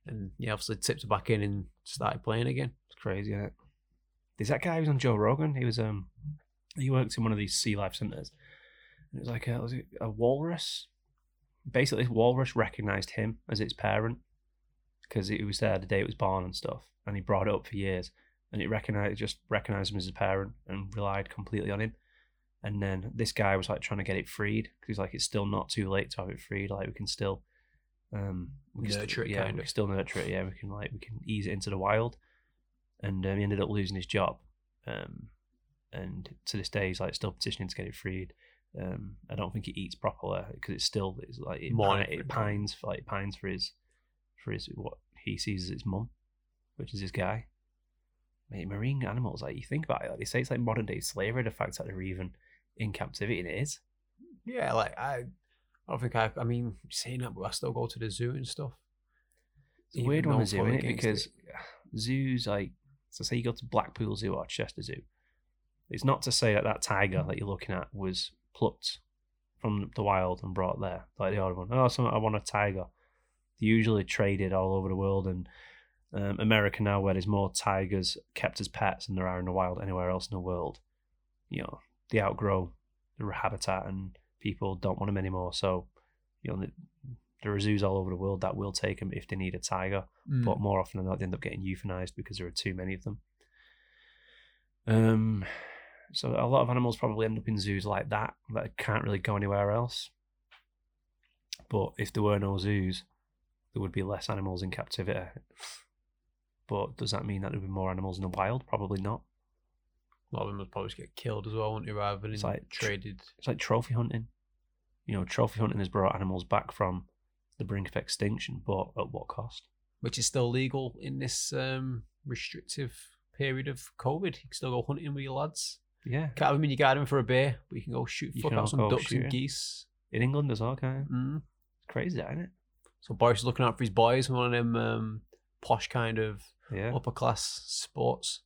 and yeah, obviously tipped her back in and started playing again. It's crazy, isn't it? There's that guy who was on Joe Rogan. He was um he works in one of these sea life centers. And it was like a, was it a walrus. Basically, this walrus recognized him as its parent because he was there the day it was born and stuff, and he brought it up for years. And it recognized just recognized him as a parent and relied completely on him. And then this guy was like trying to get it freed because he's like, it's still not too late to have it freed. Like we can still um we can Nurture still, it, yeah, kind we of. can still nurture it. Yeah, we can like we can ease it into the wild and um, he ended up losing his job. Um, and to this day, he's like still petitioning to get it freed. Um, I don't think he eats properly because it's still it's like it, Morning pi- for it pines for like pines for his for his what he sees as his mum, which is his guy. Mate, marine animals, like you think about it, like they say it's like modern day slavery. The fact that they're even in captivity, and it is. Yeah, like I, I don't think I. I mean, saying that, but I still go to the zoo and stuff. It's a weird one zoo, innit? against Because it. zoos, like, so say you go to Blackpool Zoo or Chester Zoo, it's not to say that that tiger that you're looking at was plucked from the wild and brought there, like the other one. Oh, I want a tiger. They're usually traded all over the world, and um, America now, where there's more tigers kept as pets than there are in the wild anywhere else in the world. You know, they outgrow their habitat, and people don't want them anymore. So, you know, there are zoos all over the world that will take them if they need a tiger Mm. but more often than not, they end up getting euthanized because there are too many of them. Um, so a lot of animals probably end up in zoos like that that can't really go anywhere else. But if there were no zoos, there would be less animals in captivity. But does that mean that there would be more animals in the wild? Probably not. A lot of them would probably just get killed as well, wouldn't they? Rather than It's like tr- traded. It's like trophy hunting. You know, trophy hunting has brought animals back from the brink of extinction, but at what cost? which is still legal in this um, restrictive period of COVID. You can still go hunting with your lads. Yeah, Can't have them in your garden for a bear, but you can go shoot You fuck out some ducks shooting. and geese. in England as well, kind of. Mm. It's crazy, isn't it? So Boris is looking out for his boys, one of them um, posh kind of Yeah. upper class sports.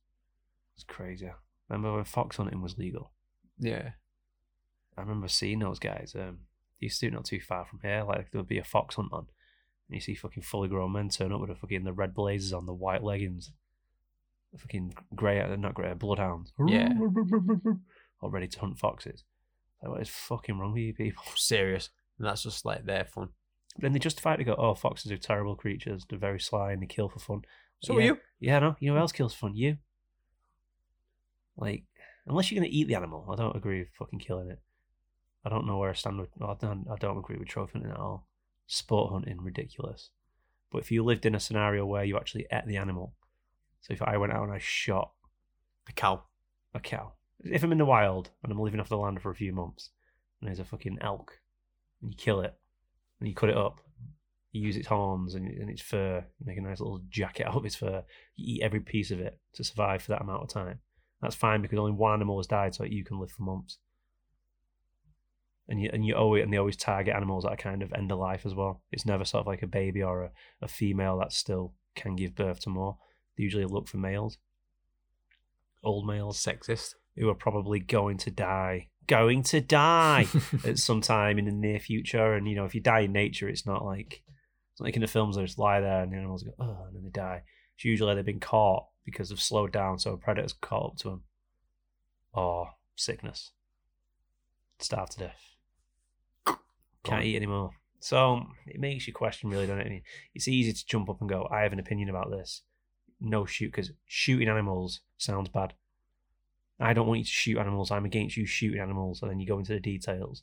It's crazy. Remember when fox hunting was legal? Yeah. I remember seeing those guys. Um, they used to do it not too far from here. Like there would be a fox hunt on, and you see fucking fully grown men turn up with the fucking the red blazers on, the white leggings, the fucking grey, uh, not grey, bloodhounds. Yeah. all ready to hunt foxes. Like, what is fucking wrong with you people? Serious. And that's just like their fun. Then they justify it to go, oh, foxes are terrible creatures. They're very sly and they kill for fun. So yeah. are you? Yeah, no. You know who else kills for fun? You. Like, unless you're going to eat the animal, I don't agree with fucking killing it. I don't know where I stand with. I don't, I don't agree with trophy hunting at all. Sport hunting, ridiculous. But if you lived in a scenario where you actually ate the animal, so if I went out and I shot A cow. a cow, if I'm in the wild and I'm living off the land for a few months, and there's a fucking elk, and you kill it, and you cut it up, you use its horns and, and its fur, make a nice little jacket out of its fur, you eat every piece of it to survive for that amount of time. That's fine because only one animal has died, so you can live for months. And you and you always and they always target animals that are kind of end of life as well. It's never sort of like a baby or a, a female that still can give birth to more. They usually look for males, old males Sexist. who are probably going to die, going to die at some time in the near future. And you know, if you die in nature, it's not like it's not like in the films they just lie there and the animals go, oh, and then they die. It's usually they've been caught because they've slowed down, so a predator's caught up to them, or oh, sickness, starve to death, can't eat anymore. So it makes you question, really, doesn't it? I mean, it's easy to jump up and go, I have an opinion about this. No shoot, because shooting animals sounds bad. I don't want you to shoot animals. I'm against you shooting animals. And then you go into the details.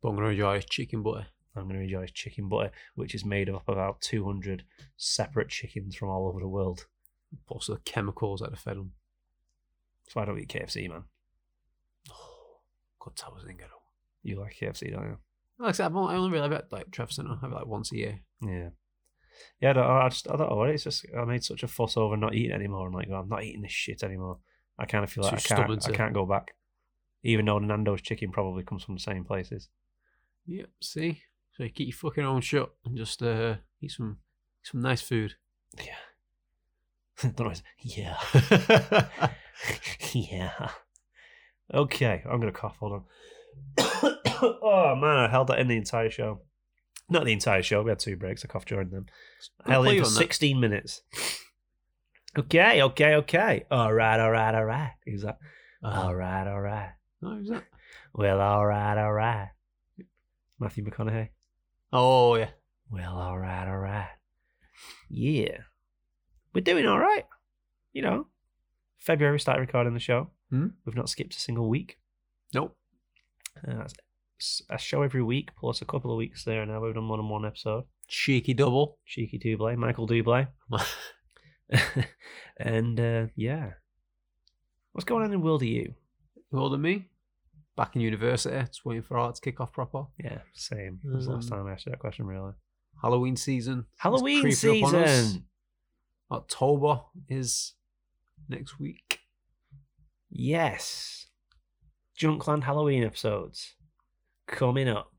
But I'm going to enjoy chicken butter. I'm going to enjoy chicken butter, which is made up of about 200 separate chickens from all over the world. Plus the chemicals that are fed them. So I don't eat KFC, man. Good towers in ghetto. You like KFC, don't you? Like I said, I've only- really have it like Travis Center. I have it like once a year. Yeah. Yeah, I, don't, I just I don't know. It's just I made such a fuss over not eating anymore. I'm like, I'm not eating this shit anymore. I kind of feel like I Too can't I can't go back. Even though Nando's chicken probably comes from the same places. Yep. See, so you keep your fucking own shut and just uh, eat some some nice food. Yeah. don't Yeah. yeah. Okay, I'm gonna cough. Hold on. oh man, I held that in the entire show. Not the entire show. We had two breaks. I coughed during them. I held it for on that. 16 minutes. Okay, okay, okay. All right, all right, all right. Who's that? Uh, All right, all right. no, who's that? Well, all right, all right. Matthew McConaughey. Oh yeah. Well, all right, all right. Yeah. We're doing all right. You know, February we started recording the show. Hmm? We've not skipped a single week. Nope. Uh, a show every week, plus a couple of weeks there now. We've done more than one episode. Cheeky double. Cheeky Dublé, Michael Dublé. and uh, yeah. What's going on in World of You? older than me. Back in university, just waiting for art to kick off proper. Yeah, same. The last Um, time I asked you that question, really. Halloween season. Halloween creeping up on us. season! October is next week. Yes. Junkland Halloween episodes coming up.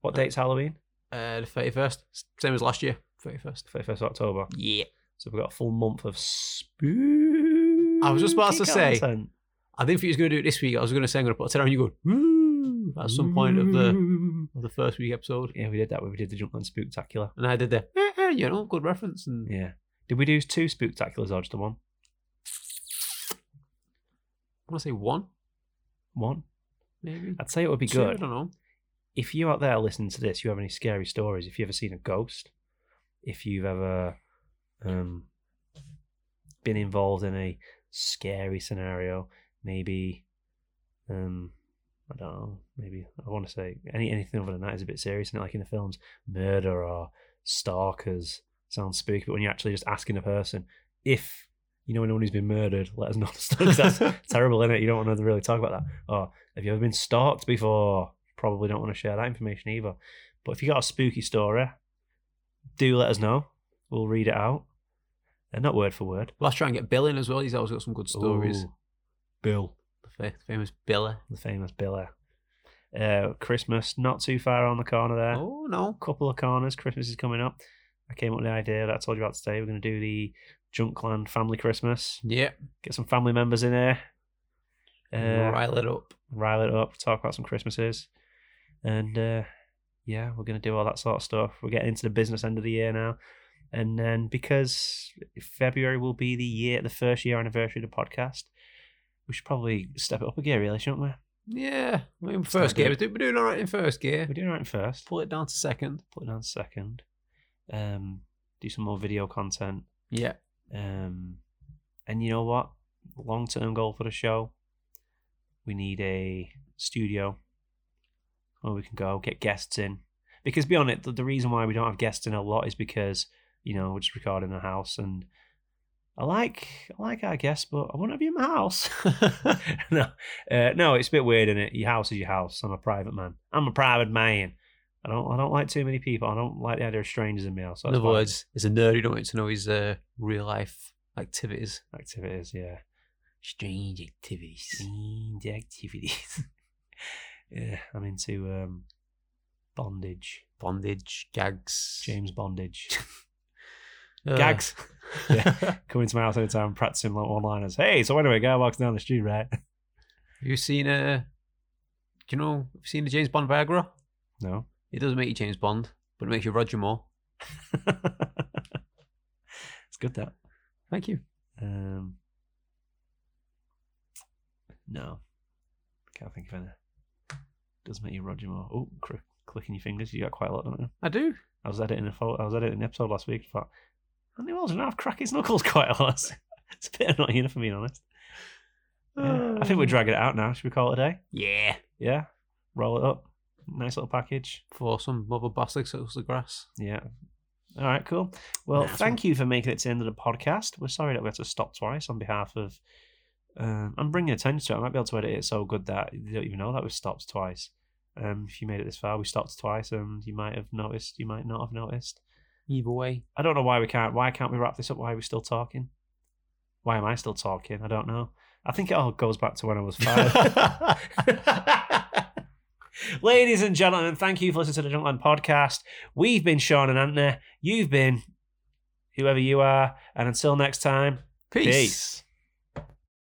What date's Halloween? Uh, the thirty first, same as last year. Thirty first. 31st October. Yeah. So we've got a full month of spooky I was just about to say- content. I didn't think he was going to do it this week. I was going to say I'm going to put it on. You go woo at some point of the of the first week episode, Yeah, we did that when we did the Junkland Spooktacular. and I did the eh, eh, you know good reference and Yeah. Did we do two Spooktaculars or just the one? I want to say one One? maybe. I'd say it would be Two, I good. don't know. if you out there listening to this, you have any scary stories, if you've ever seen a ghost, if you've ever um, been involved in a scary scenario, maybe, um, I don't know, maybe I want to say any anything other than that is a bit serious, and like in the films, murder or stalkers sounds spooky, but when you're actually just asking a person if you know anyone who's been murdered, let us know. that's terrible, isn't it? You don't want to really talk about that. Or have you ever been stalked before? Probably don't want to share that information either. But if you got a spooky story, do let us know. We'll read it out. And not word for word. Let's try and get Bill in as well. He's always got some good stories. Ooh, Bill, The fa- famous Billy. the famous Billy. Uh, Christmas, not too far on the corner there. Oh no. couple of corners. Christmas is coming up. I came up with the idea that I told you about today. We're going to do the Junkland family Christmas. Yeah. Get some family members in here. Uh, Rile it up. rile it up, talk about some Christmases, and uh, yeah, we're gonna do all that sort of stuff. We're getting into the business end of the year now, and then because February will be the year, the first year anniversary of the podcast, we should probably step it up a gear, really, shouldn't we? Yeah, I mean, first gear. We're doing all right in first gear. We're doing all right in first. Pull it down to second. Pull it down to second. Um, do some more video content. Yeah. Um, and you know what? Long term goal for the show. We need a studio where we can go get guests in. Because beyond it, the, the reason why we don't have guests in a lot is because you know we're just recording in a house, and I like I like our guests, but I want to be in my house. no, uh, no, it's a bit weird, isn't it? Your house is your house. I'm a private man. I'm a private man. I don't I don't like too many people. I don't like the idea of strangers in my house. so In other words, as a nerd, who don't want to know his uh, real life activities. activities, yeah. Strange activities. Strange activities. yeah, I'm into um, bondage. Bondage, gags. James Bondage. Uh, Gags. Yeah. Coming to my house anytime, practicing like one-liners. Hey, so anyway, guy walks down the street, right? Have you seen uh, do you know? Have you seen the James Bond Viagra? No. It doesn't make you James Bond, but it makes you Roger Moore. it's good that. Thank you. Um, no, can't think of any. Does make you Roger Moore. Oh, cr- clicking your fingers. You got quite a lot, don't you? I do. I was editing a photo, I was editing an episode last week. Thought Andy Wells and I've crack his knuckles quite a lot. It's a bit annoying, if I'm being honest. Yeah. I think we're dragging it out now. Should we call it a day? Yeah. Yeah. Roll it up. Nice little package. For some mother bastard sucks the grass. Yeah. All right, cool. Well, Nice thank you for making it to the end of the podcast. We're sorry that we had to stop twice on behalf of. Um, I'm bringing attention to it. I might be able to edit it so good that you don't even know that we've stopped twice. Um, if you made it this far, we stopped twice, and you might have noticed. You might not have noticed. Either way. I don't know why we can't. Why can't we wrap this up? Why are we still talking? Why am I still talking? I don't know. I think it all goes back to when I was five. Ladies and gentlemen, thank you for listening to the Junkland podcast. We've been Sean and Anthony. You've been whoever you are. And until next time, Peace. peace.